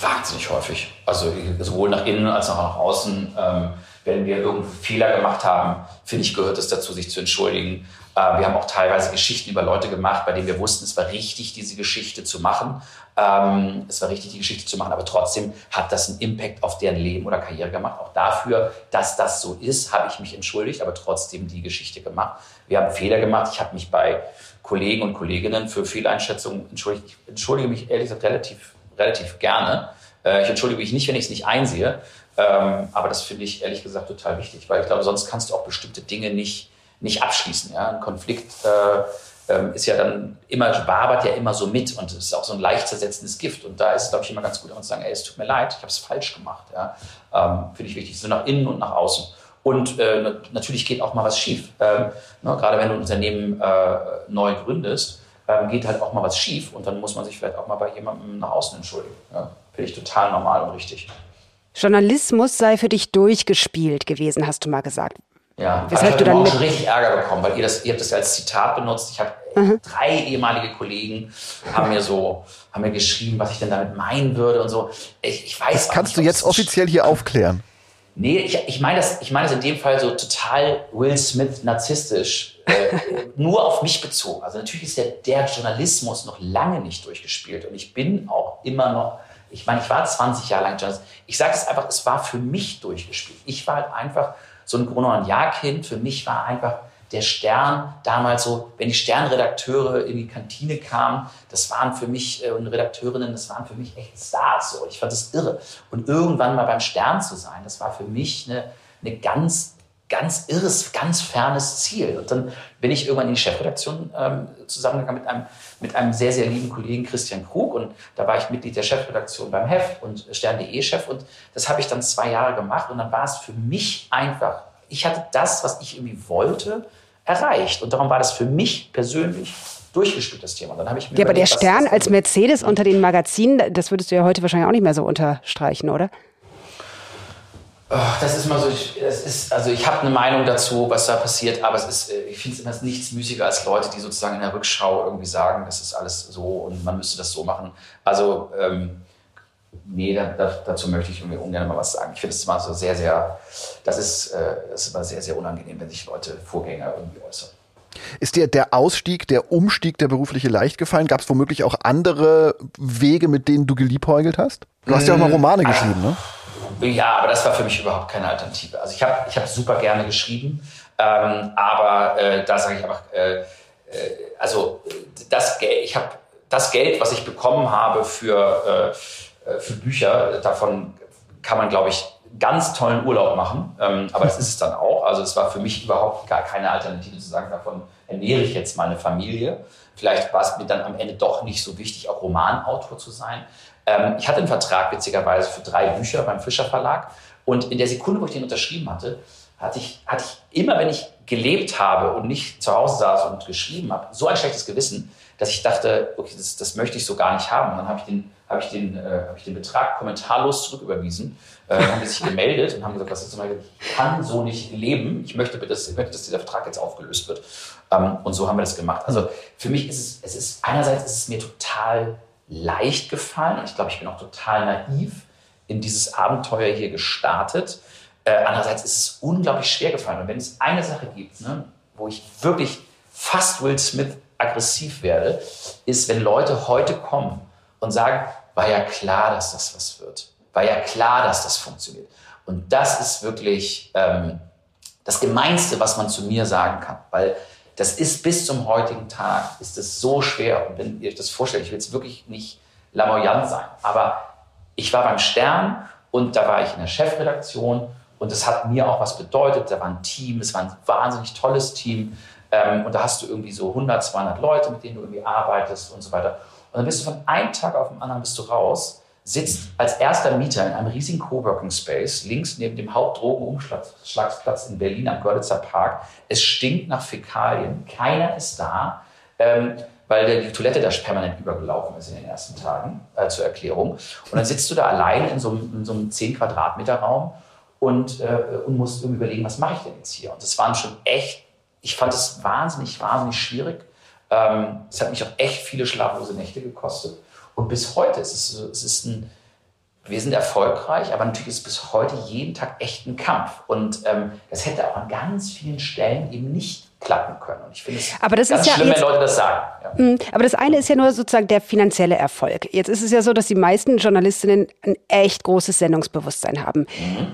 Wahnsinnig häufig. Also sowohl nach innen als auch nach außen. Ähm, wenn wir irgendeinen Fehler gemacht haben, finde ich, gehört es dazu, sich zu entschuldigen. Äh, wir haben auch teilweise Geschichten über Leute gemacht, bei denen wir wussten, es war richtig, diese Geschichte zu machen. Ähm, es war richtig, die Geschichte zu machen, aber trotzdem hat das einen Impact auf deren Leben oder Karriere gemacht. Auch dafür, dass das so ist, habe ich mich entschuldigt, aber trotzdem die Geschichte gemacht. Wir haben Fehler gemacht. Ich habe mich bei Kollegen und Kolleginnen für Fehleinschätzungen entschuldigt. Ich entschuldige mich ehrlich gesagt relativ, relativ gerne. Äh, ich entschuldige mich nicht, wenn ich es nicht einsehe. Ähm, aber das finde ich ehrlich gesagt total wichtig, weil ich glaube, sonst kannst du auch bestimmte Dinge nicht, nicht abschließen. Ja? Ein Konflikt äh, ähm, ist ja dann immer, wabert ja immer so mit und ist auch so ein leicht zersetzendes Gift. Und da ist es, glaube ich, immer ganz gut, zu sagen, ey, es tut mir leid, ich habe es falsch gemacht. Ja? Ähm, finde ich wichtig, so nach innen und nach außen. Und äh, natürlich geht auch mal was schief. Ähm, ne, gerade wenn du ein Unternehmen äh, neu gründest, ähm, geht halt auch mal was schief und dann muss man sich vielleicht auch mal bei jemandem nach außen entschuldigen. Ja? Finde ich total normal und richtig. Journalismus sei für dich durchgespielt gewesen, hast du mal gesagt. Ja, Weshalb ich habe dann auch richtig Ärger bekommen, weil ihr, das, ihr habt das als Zitat benutzt. Ich habe mhm. drei ehemalige Kollegen haben mir so haben mir geschrieben, was ich denn damit meinen würde und so. Ich, ich weiß. Das kannst nicht, du jetzt offiziell hier aufklären. Nee, ich, ich meine das, ich meine das in dem Fall so total Will Smith narzisstisch, äh, [laughs] nur auf mich bezogen. Also natürlich ist der, der Journalismus noch lange nicht durchgespielt und ich bin auch immer noch, ich meine, ich war 20 Jahre lang Journalist. Ich sage es einfach, es war für mich durchgespielt. Ich war halt einfach so ein Gruner- und Jahr-Kind. Für mich war einfach der Stern damals so, wenn die Sternredakteure in die Kantine kamen, das waren für mich äh, und Redakteurinnen, das waren für mich echt Stars. So. Ich fand das irre. Und irgendwann mal beim Stern zu sein, das war für mich eine, eine ganz, ganz irres, ganz fernes Ziel. Und dann bin ich irgendwann in die Chefredaktion ähm, zusammengegangen mit einem, mit einem sehr, sehr lieben Kollegen Christian Krug. Und da war ich Mitglied der Chefredaktion beim Heft und Stern.de-Chef. Und das habe ich dann zwei Jahre gemacht. Und dann war es für mich einfach ich hatte das, was ich irgendwie wollte, erreicht. Und darum war das für mich persönlich durchgespielt, das Thema. Dann habe ich mir ja, aber der Stern als Mercedes unter den Magazinen, das würdest du ja heute wahrscheinlich auch nicht mehr so unterstreichen, oder? Das ist mal so, das ist, also ich habe eine Meinung dazu, was da passiert, aber es ist, äh, ich finde es immer nichts müßiger als Leute, die sozusagen in der Rückschau irgendwie sagen, das ist alles so und man müsste das so machen. Also ähm, nee, da, da, dazu möchte ich irgendwie ungern mal was sagen. Ich finde es immer so sehr, sehr, das ist, äh, das ist immer sehr, sehr unangenehm, wenn sich Leute, Vorgänger irgendwie äußern. Ist dir der Ausstieg, der Umstieg, der berufliche leicht gefallen? Gab es womöglich auch andere Wege, mit denen du geliebäugelt hast? Du hast ja auch mal Romane äh, geschrieben, ne? Ja, aber das war für mich überhaupt keine Alternative. Also ich habe ich hab super gerne geschrieben, ähm, aber äh, da sage ich einfach, äh, äh also das, ich habe das Geld, was ich bekommen habe für äh, für Bücher. Davon kann man, glaube ich, ganz tollen Urlaub machen. Ähm, aber das ist es dann auch. Also es war für mich überhaupt gar keine Alternative zu sagen, davon ernähre ich jetzt meine Familie. Vielleicht war es mir dann am Ende doch nicht so wichtig, auch Romanautor zu sein. Ähm, ich hatte einen Vertrag witzigerweise für drei Bücher beim Fischer Verlag. Und in der Sekunde, wo ich den unterschrieben hatte, hatte ich, hatte ich immer, wenn ich gelebt habe und nicht zu Hause saß und geschrieben habe, so ein schlechtes Gewissen, dass ich dachte, okay, das, das möchte ich so gar nicht haben. Und dann habe ich den habe ich, den, äh, hab ich den Betrag kommentarlos zurücküberwiesen. Äh, haben sich gemeldet und haben gesagt, was ist Beispiel, ich kann so nicht leben. Ich möchte, dass, ich möchte, dass dieser Vertrag jetzt aufgelöst wird. Ähm, und so haben wir das gemacht. Also für mich ist es, es ist, einerseits ist es mir total leicht gefallen. Ich glaube, ich bin auch total naiv in dieses Abenteuer hier gestartet. Äh, andererseits ist es unglaublich schwer gefallen. Und wenn es eine Sache gibt, ne, wo ich wirklich fast Will Smith aggressiv werde, ist, wenn Leute heute kommen und sagen, war ja klar, dass das was wird. War ja klar, dass das funktioniert. Und das ist wirklich, ähm, das Gemeinste, was man zu mir sagen kann, weil das ist bis zum heutigen Tag, ist es so schwer. Und wenn ihr euch das vorstellt, ich will jetzt wirklich nicht lamoyant sein, aber ich war beim Stern und da war ich in der Chefredaktion und das hat mir auch was bedeutet. Da war ein Team, es war ein wahnsinnig tolles Team. Ähm, und da hast du irgendwie so 100, 200 Leute, mit denen du irgendwie arbeitest und so weiter. Und dann bist du von einem Tag auf den anderen bist du raus, sitzt als erster Mieter in einem riesigen Coworking Space, links neben dem Hauptdrogenumschlagsplatz in Berlin am Görlitzer Park. Es stinkt nach Fäkalien, keiner ist da, ähm, weil die Toilette da permanent übergelaufen ist in den ersten Tagen, äh, zur Erklärung. Und dann sitzt du da allein in so einem, in so einem 10 Quadratmeter Raum und, äh, und musst irgendwie überlegen, was mache ich denn jetzt hier? Und das waren schon echt, ich fand es wahnsinnig, wahnsinnig schwierig. Ähm, es hat mich auch echt viele schlaflose Nächte gekostet. Und bis heute ist es, es ist ein, wir sind erfolgreich, aber natürlich ist es bis heute jeden Tag echt ein Kampf. Und ähm, das hätte auch an ganz vielen Stellen eben nicht klappen können. Und ich finde es aber das ganz ist ja schlimm, wenn Leute das sagen. Ja. Mm, Aber das eine ist ja nur sozusagen der finanzielle Erfolg. Jetzt ist es ja so, dass die meisten Journalistinnen ein echt großes Sendungsbewusstsein haben. Mhm.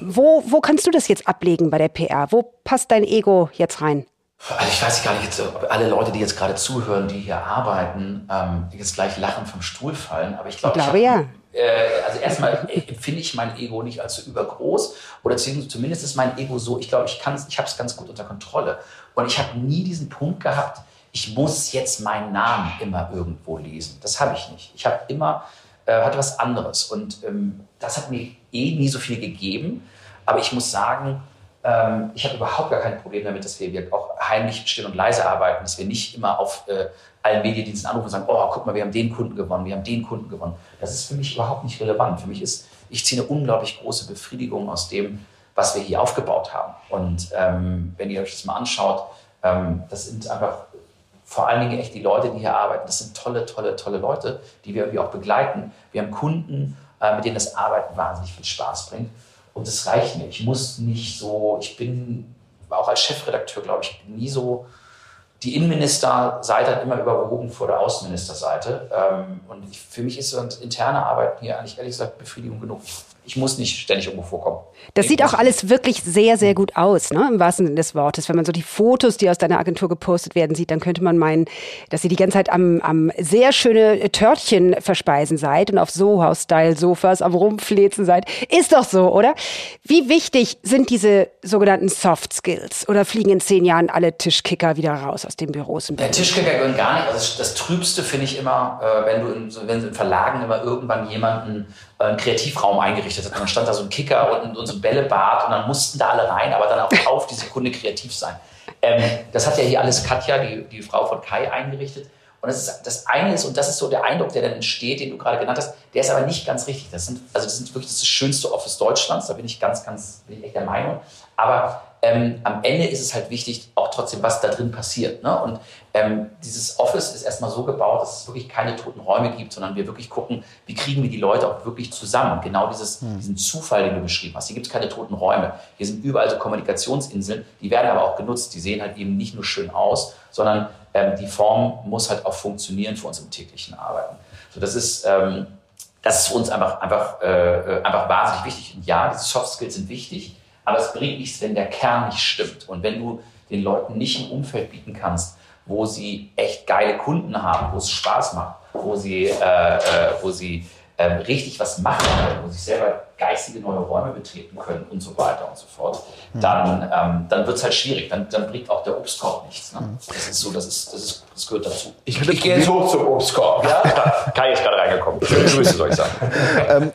Wo, wo kannst du das jetzt ablegen bei der PR? Wo passt dein Ego jetzt rein? Also ich weiß gar nicht, jetzt, ob alle Leute, die jetzt gerade zuhören, die hier arbeiten, ähm, jetzt gleich lachen vom Stuhl fallen. Aber ich, glaub, Ich glaube, hab, ja. Äh, also erstmal empfinde ich mein Ego nicht als so übergroß oder zumindest ist mein Ego so, ich glaube, ich ich habe es ganz gut unter Kontrolle. Und ich habe nie diesen Punkt gehabt, ich muss jetzt meinen Namen immer irgendwo lesen. Das habe ich nicht. Ich habe immer, äh, hatte was anderes. Und ähm, das hat mir eh nie so viel gegeben. Aber ich muss sagen, ähm, ich habe überhaupt gar kein Problem damit, dass wir, wir auch heimlich still und leise arbeiten, dass wir nicht immer auf äh, allen Mediendiensten anrufen und sagen, oh, guck mal, wir haben den Kunden gewonnen, wir haben den Kunden gewonnen. Das ist für mich überhaupt nicht relevant. Für mich ist, ich ziehe eine unglaublich große Befriedigung aus dem, was wir hier aufgebaut haben. Und ähm, wenn ihr euch das mal anschaut, ähm, das sind einfach vor allen Dingen echt die Leute, die hier arbeiten. Das sind tolle, tolle, tolle Leute, die wir irgendwie auch begleiten. Wir haben Kunden, äh, mit denen das Arbeiten wahnsinnig viel Spaß bringt. Und das reicht mir. Ich muss nicht so, ich bin auch als Chefredakteur, glaube ich, nie so, die Innenministerseite hat immer überwogen vor der Außenministerseite. Ähm, und ich, für mich ist so eine interne Arbeit hier eigentlich ehrlich gesagt Befriedigung genug. Ich, muss nicht ständig irgendwo vorkommen. Das Ich sieht auch alles wirklich sehr, sehr gut aus, ne? im wahrsten Sinne des Wortes. Wenn man so die Fotos, die aus deiner Agentur gepostet werden, sieht, dann könnte man meinen, dass ihr die ganze Zeit am, am sehr schöne Törtchen verspeisen seid und auf Soho-Style-Sofas am Rumflezen seid. Ist doch so, oder? Wie wichtig sind diese sogenannten Soft Skills? Oder fliegen in zehn Jahren alle Tischkicker wieder raus aus den Büros in Der? Tischkicker gehören gar nicht. Also das, Trübste finde ich immer, äh, wenn du in, wenn in Verlagen immer irgendwann jemanden äh, einen Kreativraum eingerichtet hat. Und dann stand da so ein Kicker und, und so ein Bällebad und dann mussten da alle rein, aber dann auch auf die Sekunde kreativ sein. Ähm, das hat ja hier alles Katja, die, die Frau von Kai, eingerichtet. Und das, ist, das eine ist, und das ist so der Eindruck, der dann entsteht, den du gerade genannt hast, der ist aber nicht ganz richtig. Das sind, also das sind wirklich das, das schönste Office Deutschlands, da bin ich ganz, ganz, bin ich echt der Meinung. Aber ähm, am Ende ist es halt wichtig, auch trotzdem, was da drin passiert. Ne? Und ähm, dieses Office ist erstmal so gebaut, dass es wirklich keine toten Räume gibt, sondern wir wirklich gucken, wie kriegen wir die Leute auch wirklich zusammen. Und genau dieses, diesen Zufall, den du beschrieben hast. Hier gibt es keine toten Räume. Hier sind überall so Kommunikationsinseln, die werden aber auch genutzt. Die sehen halt eben nicht nur schön aus, sondern ähm, die Form muss halt auch funktionieren für uns im täglichen Arbeiten. So, das ist, ähm, das ist für uns einfach, einfach, äh, äh, einfach wahnsinnig wichtig. Und ja, diese Soft Skills sind wichtig, aber es bringt nichts, wenn der Kern nicht stimmt. Und wenn du den Leuten nicht ein Umfeld bieten kannst, wo sie echt geile Kunden haben, wo es Spaß macht, wo sie, äh, äh, wo sie ähm, richtig was machen können, wo sie selber geistige neue Räume betreten können und so weiter und so fort, dann, ähm, dann wird es halt schwierig. Dann, dann bringt auch der Obstkorb nichts. Ne? Das ist so, das, ist, das, ist, das gehört dazu. Ich finde, gehe jetzt hoch zum Obstkorb. Ja? Kai ist gerade reingekommen. Schöne [laughs] Grüße, soll ich sagen.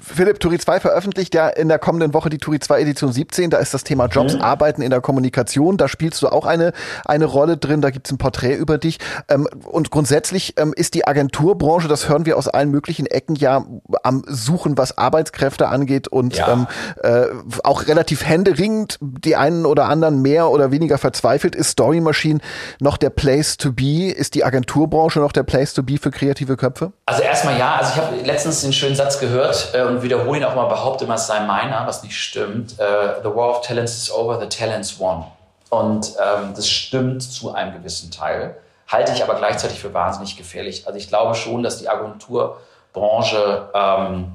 Philipp, Turi 2 veröffentlicht ja in der kommenden Woche die Turi 2 Edition 17. Da ist das Thema Jobs, Mhm. Arbeiten in der Kommunikation. Da spielst du auch eine, eine Rolle drin. Da gibt's ein Porträt über dich. Ähm, und grundsätzlich ähm, ist die Agenturbranche, das hören wir aus allen möglichen Ecken ja am Suchen, was Arbeitskräfte angeht und Ja. ähm, äh, auch relativ händeringend, die einen oder anderen mehr oder weniger verzweifelt. Ist Story Machine noch der Place to be? Ist die Agenturbranche noch der Place to be für kreative Köpfe? Also erstmal ja, also ich habe letztens den schönen Satz gehört äh, und wiederhole ihn auch mal, behaupte immer, es sei meiner, was nicht stimmt. Äh, the war of talents is over, the talents won. Und ähm, das stimmt zu einem gewissen Teil, halte ich aber gleichzeitig für wahnsinnig gefährlich. Also ich glaube schon, dass die Agenturbranche ähm,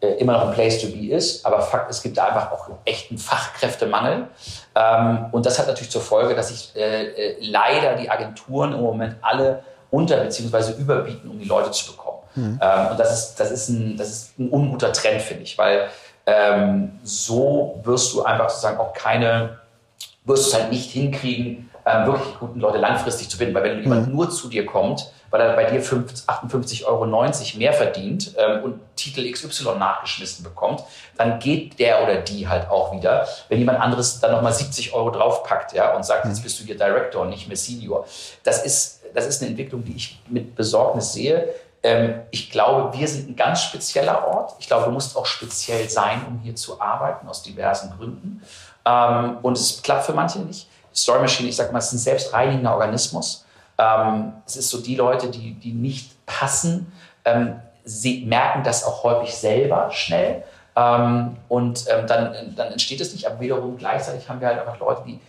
äh, immer noch ein Place to be ist. Aber Fakt, es gibt da einfach auch echt einen Fachkräftemangel. Ähm, und das hat natürlich zur Folge, dass sich äh, äh, leider die Agenturen im Moment alle unter- bzw. überbieten, um die Leute zu bekommen. Mhm. Ähm, und das ist, das, ist ein, das ist ein unguter Trend, finde ich, weil ähm, so wirst du einfach sozusagen auch keine, wirst es halt nicht hinkriegen, ähm, wirklich guten Leute langfristig zu binden. Weil wenn jemand mhm. nur zu dir kommt, weil er bei dir 58,90 Euro mehr verdient ähm, und Titel XY nachgeschmissen bekommt, dann geht der oder die halt auch wieder. Wenn jemand anderes dann nochmal 70 Euro draufpackt ja, und sagt, mhm. jetzt bist du hier Director und nicht mehr Senior. Das ist, das ist eine Entwicklung, die ich mit Besorgnis sehe. Ähm, ich glaube, wir sind ein ganz spezieller Ort. Ich glaube, du musst auch speziell sein, um hier zu arbeiten, aus diversen Gründen. Ähm, und es klappt für manche nicht. Story Machine, ich sage mal, es ist ein selbstreinigender Organismus. Ähm, es ist so, die Leute, die, die nicht passen, sie merken das auch häufig selber schnell. Und dann, dann entsteht es nicht. Aber wiederum gleichzeitig haben wir halt einfach Leute, die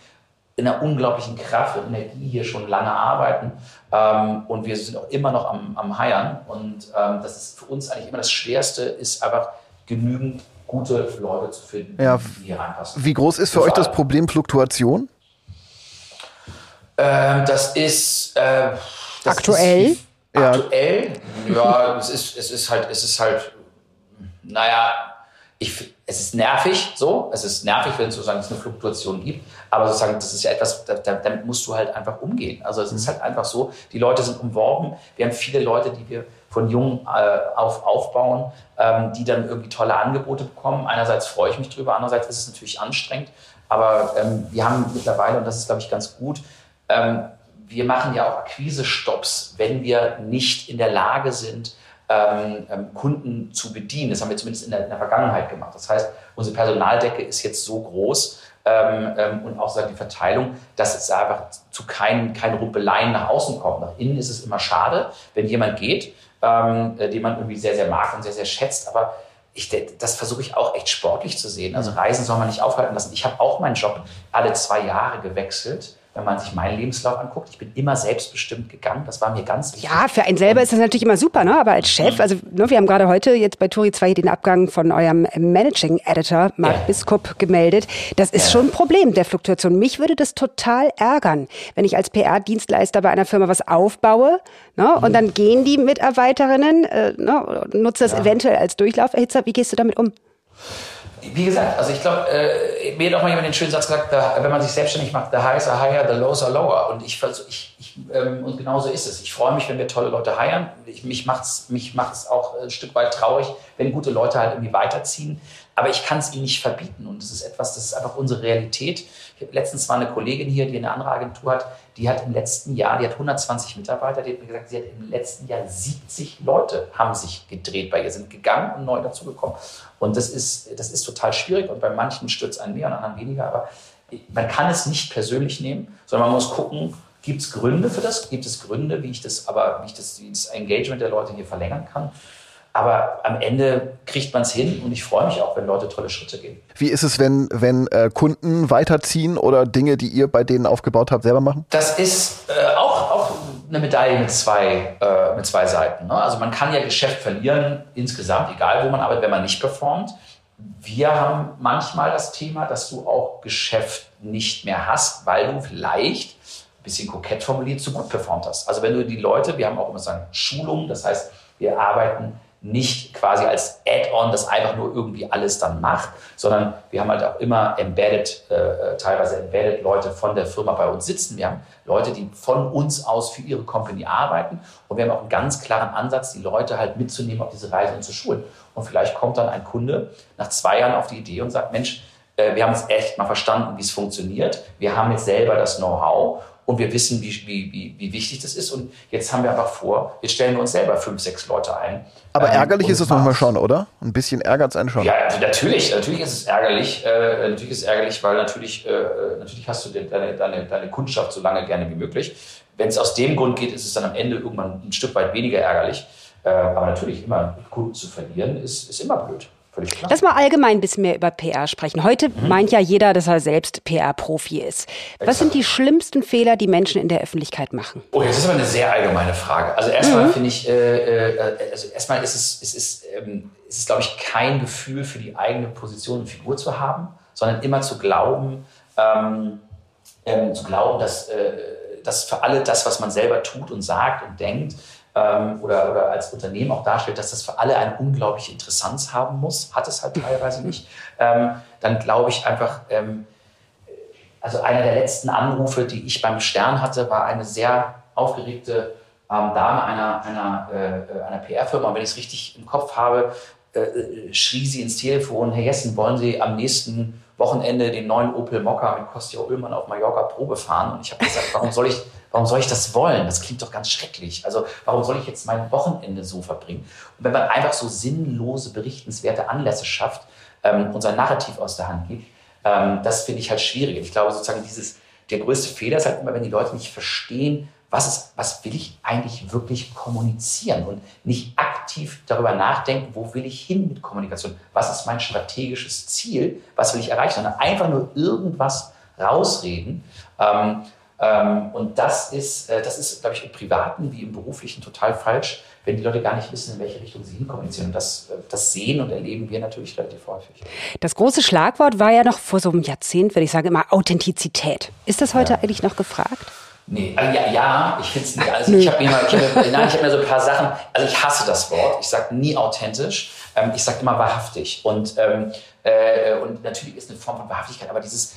in einer unglaublichen Kraft und Energie hier schon lange arbeiten. Ähm, und wir sind auch immer noch am, am Heiern. Und ähm, das ist für uns eigentlich immer das Schwerste, ist einfach genügend gute Leute zu finden, ja, die hier reinpassen. Wie groß ist für euch das Problem Fluktuation? Ähm, das ist äh, das aktuell. Ist aktuell, ja, [laughs] es ist es ist halt es ist halt, naja, ich, es ist nervig, so, es ist nervig, wenn es sozusagen eine Fluktuation gibt, aber sozusagen, das ist ja etwas, damit musst du halt einfach umgehen. Also es ist mhm. halt einfach so, die Leute sind umworben, wir haben viele Leute, die wir von jung äh, auf aufbauen, ähm, die dann irgendwie tolle Angebote bekommen. Einerseits freue ich mich drüber, andererseits ist es natürlich anstrengend, aber ähm, wir haben mittlerweile, und das ist, glaube ich, ganz gut, ähm, wir machen ja auch Akquise-Stops, wenn wir nicht in der Lage sind, Kunden zu bedienen. Das haben wir zumindest in der, in der, Vergangenheit gemacht. Das heißt, unsere Personaldecke ist jetzt so groß ähm, ähm und auch die Verteilung, dass es einfach zu keinen, keinen Rumpeleien nach außen kommt. Nach innen ist es immer schade, wenn jemand geht, ähm, äh, den man irgendwie sehr, sehr mag und sehr, sehr schätzt. Aber ich, das versuche ich auch echt sportlich zu sehen. Also Reisen soll man nicht aufhalten lassen. Ich habe auch meinen Job alle zwei Jahre gewechselt wenn man sich meinen Lebenslauf anguckt, ich bin immer selbstbestimmt gegangen. Das war mir ganz wichtig. Ja, für einen selber ist das natürlich immer super, ne? Aber als Chef, mhm. also ne, wir haben gerade heute jetzt bei Turi 2 den Abgang von eurem Managing Editor, Mark ja. Biskup, gemeldet. Das ist ja. schon ein Problem der Fluktuation. Mich würde das total ärgern, wenn ich als PR-Dienstleister bei einer Firma was aufbaue, ne? Und mhm. dann gehen die Mitarbeiterinnen, äh, ne, nutzen das ja. eventuell als Durchlauferhitzer. Wie gehst du damit um? Wie gesagt, also ich glaube, äh, mir hat auch mal jemand den schönen Satz gesagt, da, wenn man sich selbstständig macht, the highs are higher, the lows are lower. Und ich, ich, ich ähm, und genau so ist es. Ich freue mich, wenn wir tolle Leute heiern. Ich, mich macht es mich macht's auch ein Stück weit traurig, wenn gute Leute halt irgendwie weiterziehen. Aber ich kann es ihnen nicht verbieten. Und das ist etwas, das ist einfach unsere Realität. Ich habe letztens war eine Kollegin hier, die eine andere Agentur hat, die hat im letzten Jahr, die hat 120 Mitarbeiter, die hat mir gesagt, sie hat im letzten Jahr 70 Leute haben sich gedreht bei ihr, sind gegangen und neu dazugekommen. Und das ist, das ist total schwierig und bei manchen stürzt einen mehr und anderen weniger. Aber man kann es nicht persönlich nehmen, sondern man muss gucken, gibt es Gründe für das? Gibt es Gründe, wie ich das, aber wie ich das, wie das Engagement der Leute hier verlängern kann? Aber am Ende kriegt man es hin und ich freue mich auch, wenn Leute tolle Schritte gehen. Wie ist es, wenn, wenn äh, Kunden weiterziehen oder Dinge, die ihr bei denen aufgebaut habt, selber machen? Das ist äh, auch, eine Medaille mit zwei, äh, mit zwei Seiten. Ne? Also man kann ja Geschäft verlieren, insgesamt, egal wo man arbeitet, wenn man nicht performt. Wir haben manchmal das Thema, dass du auch Geschäft nicht mehr hast, weil du vielleicht ein bisschen kokett formuliert zu gut performt hast. Also wenn du die Leute, wir haben auch immer so eine Schulung, das heißt, wir arbeiten nicht quasi als Add-on, das einfach nur irgendwie alles dann macht, sondern wir haben halt auch immer embedded, äh, teilweise embedded Leute von der Firma bei uns sitzen. Wir haben Leute, die von uns aus für ihre Company arbeiten und wir haben auch einen ganz klaren Ansatz, die Leute halt mitzunehmen auf diese Reise und zu schulen. Und vielleicht kommt dann ein Kunde nach zwei Jahren auf die Idee und sagt, Mensch, äh, wir haben es echt mal verstanden, wie es funktioniert. Wir haben jetzt selber das Know-how und wir wissen, wie, wie, wie, wichtig das ist. Und jetzt haben wir einfach vor, jetzt stellen wir uns selber fünf, sechs Leute ein. Aber ähm, ärgerlich ist es manchmal schon, oder? Ein bisschen ärgert es einen schon. Ja, also natürlich, natürlich ist es ärgerlich. Äh, natürlich ist es ärgerlich, weil natürlich, äh, natürlich hast du deine, deine, deine Kundschaft so lange gerne wie möglich. Wenn es aus dem Grund geht, ist es dann am Ende irgendwann ein Stück weit weniger ärgerlich. Äh, aber natürlich immer Kunden zu verlieren, ist, ist immer blöd. Völlig klar. Lass mal allgemein ein bisschen mehr über PR sprechen. Heute mhm. meint ja jeder, dass er selbst PR-Profi ist. Was Exakt. sind die schlimmsten Fehler, die Menschen in der Öffentlichkeit machen? Oh, das ist aber eine sehr allgemeine Frage. Also erstmal mhm. finde ich, äh, äh, also erstmal ist es, es ist, ähm, es ist, glaube ich, kein Gefühl für die eigene Position und Figur zu haben, sondern immer zu glauben, ähm, ähm, zu glauben, dass, äh, dass für alle das, was man selber tut und sagt und denkt, ähm, oder, oder als Unternehmen auch darstellt, dass das für alle eine unglaubliche Interessanz haben muss, hat es halt teilweise nicht, ähm, dann glaube ich einfach, ähm, also einer der letzten Anrufe, die ich beim Stern hatte, war eine sehr aufgeregte ähm, Dame einer, einer, äh, einer PR-Firma. Und wenn ich es richtig im Kopf habe, äh, äh, schrie sie ins Telefon, Herr Jessen, wollen Sie am nächsten Wochenende den neuen Opel Mokka mit Kostja Ullmann auf Mallorca Probe fahren? Und ich habe gesagt, warum soll ich, warum soll ich das wollen? Das klingt doch ganz schrecklich. Also warum soll ich jetzt mein Wochenende so verbringen? Und wenn man einfach so sinnlose, berichtenswerte Anlässe schafft ähm, und Narrativ aus der Hand gibt, ähm, das finde ich halt schwierig. Ich glaube sozusagen dieses, der größte Fehler ist halt immer, wenn die Leute nicht verstehen, was, ist, was will ich eigentlich wirklich kommunizieren und nicht aktiv darüber nachdenken, wo will ich hin mit Kommunikation, was ist mein strategisches Ziel, was will ich erreichen, sondern einfach nur irgendwas rausreden. Ähm, ähm, und das ist, äh, das ist, glaube ich, im Privaten wie im Beruflichen total falsch, wenn die Leute gar nicht wissen, in welche Richtung sie hinkommunizieren. Und das, äh, das sehen und erleben wir natürlich relativ häufig. Das große Schlagwort war ja noch vor so einem Jahrzehnt, würde ich sagen, immer Authentizität. Ist das heute ja. eigentlich noch gefragt? Nee, also ja, ja, ich finde es nicht. Also ich habe mir, ich hab mir, nein, ich habe mir so ein paar Sachen. Also ich hasse das Wort. Ich sage nie authentisch. Ähm, ich sage immer wahrhaftig. Und ähm, äh, und natürlich ist eine Form von Wahrhaftigkeit, aber dieses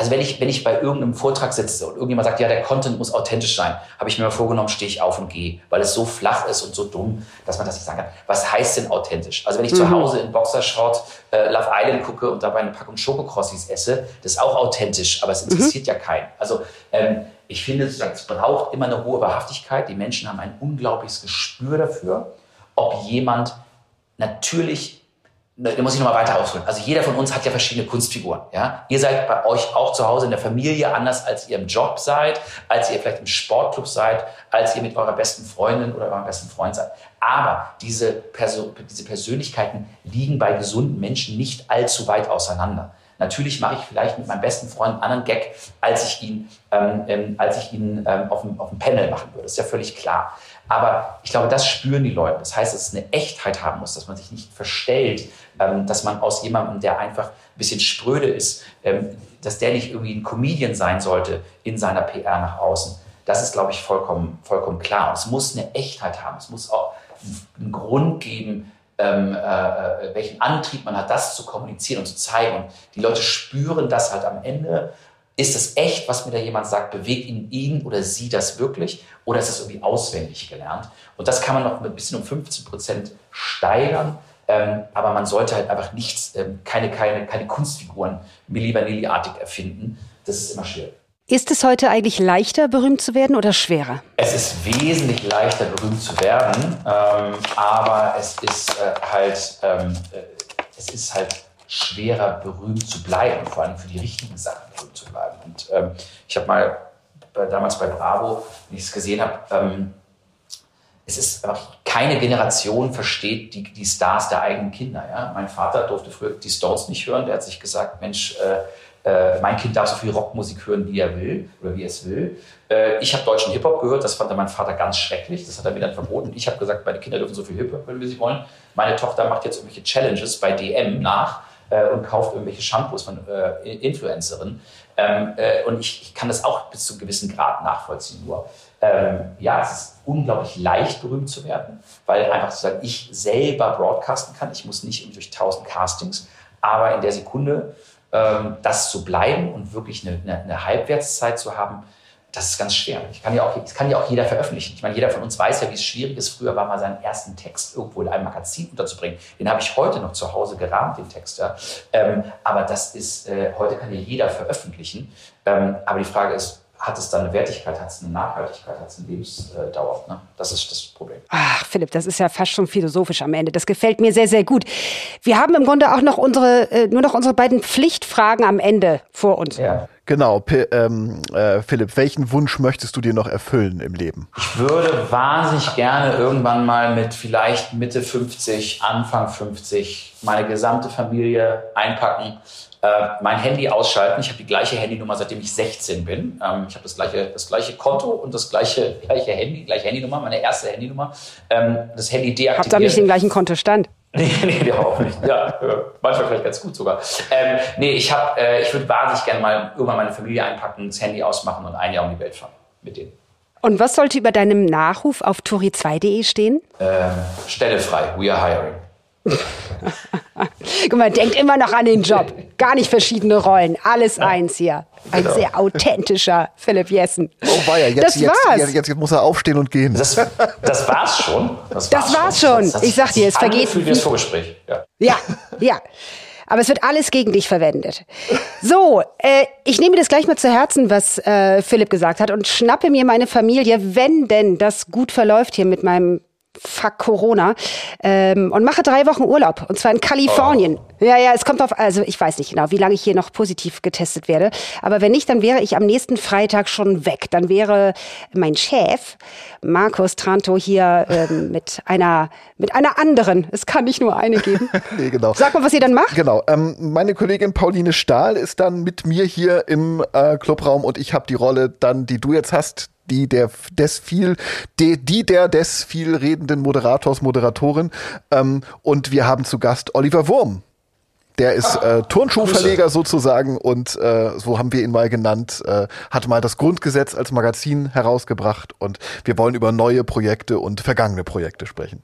also wenn ich, wenn ich bei irgendeinem Vortrag sitze und irgendjemand sagt, ja, der Content muss authentisch sein, habe ich mir mal vorgenommen, stehe ich auf und gehe, weil es so flach ist und so dumm, dass man das nicht sagen kann. Was heißt denn authentisch? Also wenn ich mhm. zu Hause in Boxershort äh, Love Island gucke und dabei eine Packung Schokokrossis esse, das ist auch authentisch, aber es interessiert mhm. ja keinen. Also ähm, ich finde, es braucht immer eine hohe Wahrhaftigkeit. Die Menschen haben ein unglaubliches Gespür dafür, ob jemand natürlich da muss ich nochmal weiter ausholen. Also jeder von uns hat ja verschiedene Kunstfiguren. Ja? Ihr seid bei euch auch zu Hause in der Familie anders, als ihr im Job seid, als ihr vielleicht im Sportclub seid, als ihr mit eurer besten Freundin oder eurem besten Freund seid. Aber diese, Perso diese Persönlichkeiten liegen bei gesunden Menschen nicht allzu weit auseinander. Natürlich mache ich vielleicht mit meinem besten Freund einen anderen Gag, als ich ihn, ähm, ähm, als ich ihn ähm, auf, dem, auf dem Panel machen würde. Das ist ja völlig klar. Aber ich glaube, das spüren die Leute. Das heißt, dass es eine Echtheit haben muss, dass man sich nicht verstellt, ähm, dass man aus jemandem, der einfach ein bisschen spröde ist, ähm, dass der nicht irgendwie ein Comedian sein sollte in seiner PR nach außen. Das ist, glaube ich, vollkommen, vollkommen klar. Und es muss eine Echtheit haben. Es muss auch einen Grund geben, ähm, äh, äh, welchen Antrieb man hat, das zu kommunizieren und zu zeigen. Und die Leute spüren das halt am Ende. Ist es echt, was mir da jemand sagt? Bewegt ihn, ihn oder sie das wirklich? Oder ist es irgendwie auswendig gelernt? Und das kann man noch ein bisschen um 15 Prozent steigern. Ähm, aber man sollte halt einfach nichts, ähm, keine, keine, keine Kunstfiguren Milli Vanilli-artig erfinden. Das ist immer schwierig. Ist es heute eigentlich leichter, berühmt zu werden oder schwerer? Es ist wesentlich leichter, berühmt zu werden, ähm, aber es ist äh, halt, ähm, äh, es ist halt schwerer, berühmt zu bleiben, vor allem für die richtigen Sachen berühmt zu bleiben. Und ähm, ich habe mal bei, damals bei Bravo, wenn ich es gesehen habe, ähm, es ist einfach keine Generation versteht die, die Stars der eigenen Kinder. Ja? Mein Vater durfte früher die Stones nicht hören. Der hat sich gesagt, Mensch, äh, äh, mein Kind darf so viel Rockmusik hören, wie er will oder wie es will. Äh, ich habe deutschen Hip-Hop gehört, das fand mein Vater ganz schrecklich. Das hat er mir dann verboten. Ich habe gesagt, meine Kinder dürfen so viel Hip-Hop hören, wie sie wollen. Meine Tochter macht jetzt irgendwelche Challenges bei DM nach äh, und kauft irgendwelche Shampoos von äh, Influencerinnen. Ähm, äh, und ich, ich, kann das auch bis zu einem gewissen Grad nachvollziehen. Nur ähm, ja, es ist unglaublich leicht, berühmt zu werden, weil einfach sozusagen ich selber broadcasten kann. Ich muss nicht durch tausend Castings, aber in der Sekunde das zu bleiben und wirklich eine, eine, eine, Halbwertszeit zu haben, das ist ganz schwer. Ich kann ja auch, das kann ja auch jeder veröffentlichen. Ich meine, jeder von uns weiß ja, wie es schwierig ist. Früher war mal seinen ersten Text irgendwo in einem Magazin unterzubringen. Den habe ich heute noch zu Hause gerahmt, den Text. Ja. Ähm, aber das ist, äh, heute kann ja jeder veröffentlichen. Ähm, aber die Frage ist, hat es dann eine Wertigkeit, hat es eine Nachhaltigkeit, hat es eine Lebensdauer. Ne? Das ist das Problem. Ach, Philipp, das ist ja fast schon philosophisch am Ende. Das gefällt mir sehr, sehr gut. Wir haben im Grunde auch noch unsere, äh, nur noch unsere beiden Pflichtfragen am Ende vor uns. Ja. Genau, P ähm, äh, Philipp, welchen Wunsch möchtest du dir noch erfüllen im Leben? Ich würde wahnsinnig gerne irgendwann mal mit vielleicht Mitte 50, Anfang 50 meine gesamte Familie einpacken äh, mein Handy ausschalten. Ich habe die gleiche Handynummer, seitdem ich 16 bin. Ähm, ich habe das gleiche, das gleiche Konto und das gleiche, [laughs] gleiche Handy, gleiche Handynummer, meine erste Handynummer. Ähm, das Handy deaktiviert. Habt ihr nicht den gleichen Kontostand? [laughs] Nee, nee, der auch nicht. Ja, manchmal vielleicht ganz gut sogar. Ähm, nee, ich, hab, äh, ich würde wahnsinnig gerne mal irgendwann meine Familie einpacken, das Handy ausmachen und ein Jahr um die Welt fahren mit denen. Und was sollte über deinem Nachruf auf tori2.de stehen? Ähm, Stelle frei, we are hiring. [laughs] Guck mal, denkt immer noch an den Job. Gar nicht verschiedene Rollen. Alles ja. eins hier. Ein genau. sehr authentischer Philipp Jessen. Oh weia, jetzt, das jetzt, war's. Jetzt, jetzt, muss er aufstehen und gehen. Das, das war's schon. Das war's, das war's schon. schon. Das, ich sag dir, es vergeht. Für das Vorgespräch. Ja. ja, ja. Aber es wird alles gegen dich verwendet. So, äh, ich nehme das gleich mal zu Herzen, was äh, Philipp gesagt hat und schnappe mir meine Familie, wenn denn das gut verläuft hier mit meinem fuck Corona ähm, und mache drei Wochen Urlaub und zwar in Kalifornien. Oh. Ja, ja, es kommt auf, also ich weiß nicht genau, wie lange ich hier noch positiv getestet werde, aber wenn nicht, dann wäre ich am nächsten Freitag schon weg. Dann wäre mein Chef Markus Tranto hier ähm, [laughs] mit einer mit einer anderen. Es kann nicht nur eine geben. [laughs] nee, genau. Sag mal, was ihr dann macht. Genau. Ähm, meine Kollegin Pauline Stahl ist dann mit mir hier im äh, Clubraum und ich habe die Rolle dann, die du jetzt hast, die der des viel, die, die der des viel redenden Moderators, Moderatorin. Ähm, und wir haben zu Gast Oliver Wurm. Der ist äh, Turnschuhverleger sozusagen und äh, so haben wir ihn mal genannt, äh, hat mal das Grundgesetz als Magazin herausgebracht und wir wollen über neue Projekte und vergangene Projekte sprechen.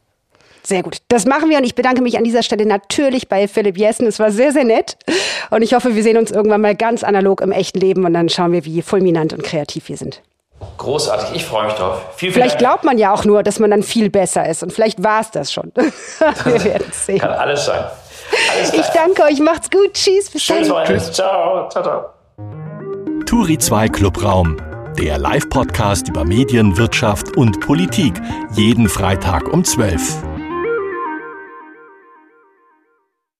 Sehr gut. Das machen wir und ich bedanke mich an dieser Stelle natürlich bei Philipp Jessen. Es war sehr, sehr nett und ich hoffe, wir sehen uns irgendwann mal ganz analog im echten Leben und dann schauen wir, wie fulminant und kreativ wir sind. Großartig, ich freue mich drauf. Viel, viel vielleicht glaubt man ja auch nur, dass man dann viel besser ist und vielleicht war es das schon. [laughs] Wir werden [laughs] sehen. Kann alles sein. Alles ich danke euch, macht's gut. Tschüss, bis dann. Tschüss. Ciao, ciao, ciao. Turi 2 Clubraum, der Live-Podcast über Medien, Wirtschaft und Politik. Jeden Freitag um 12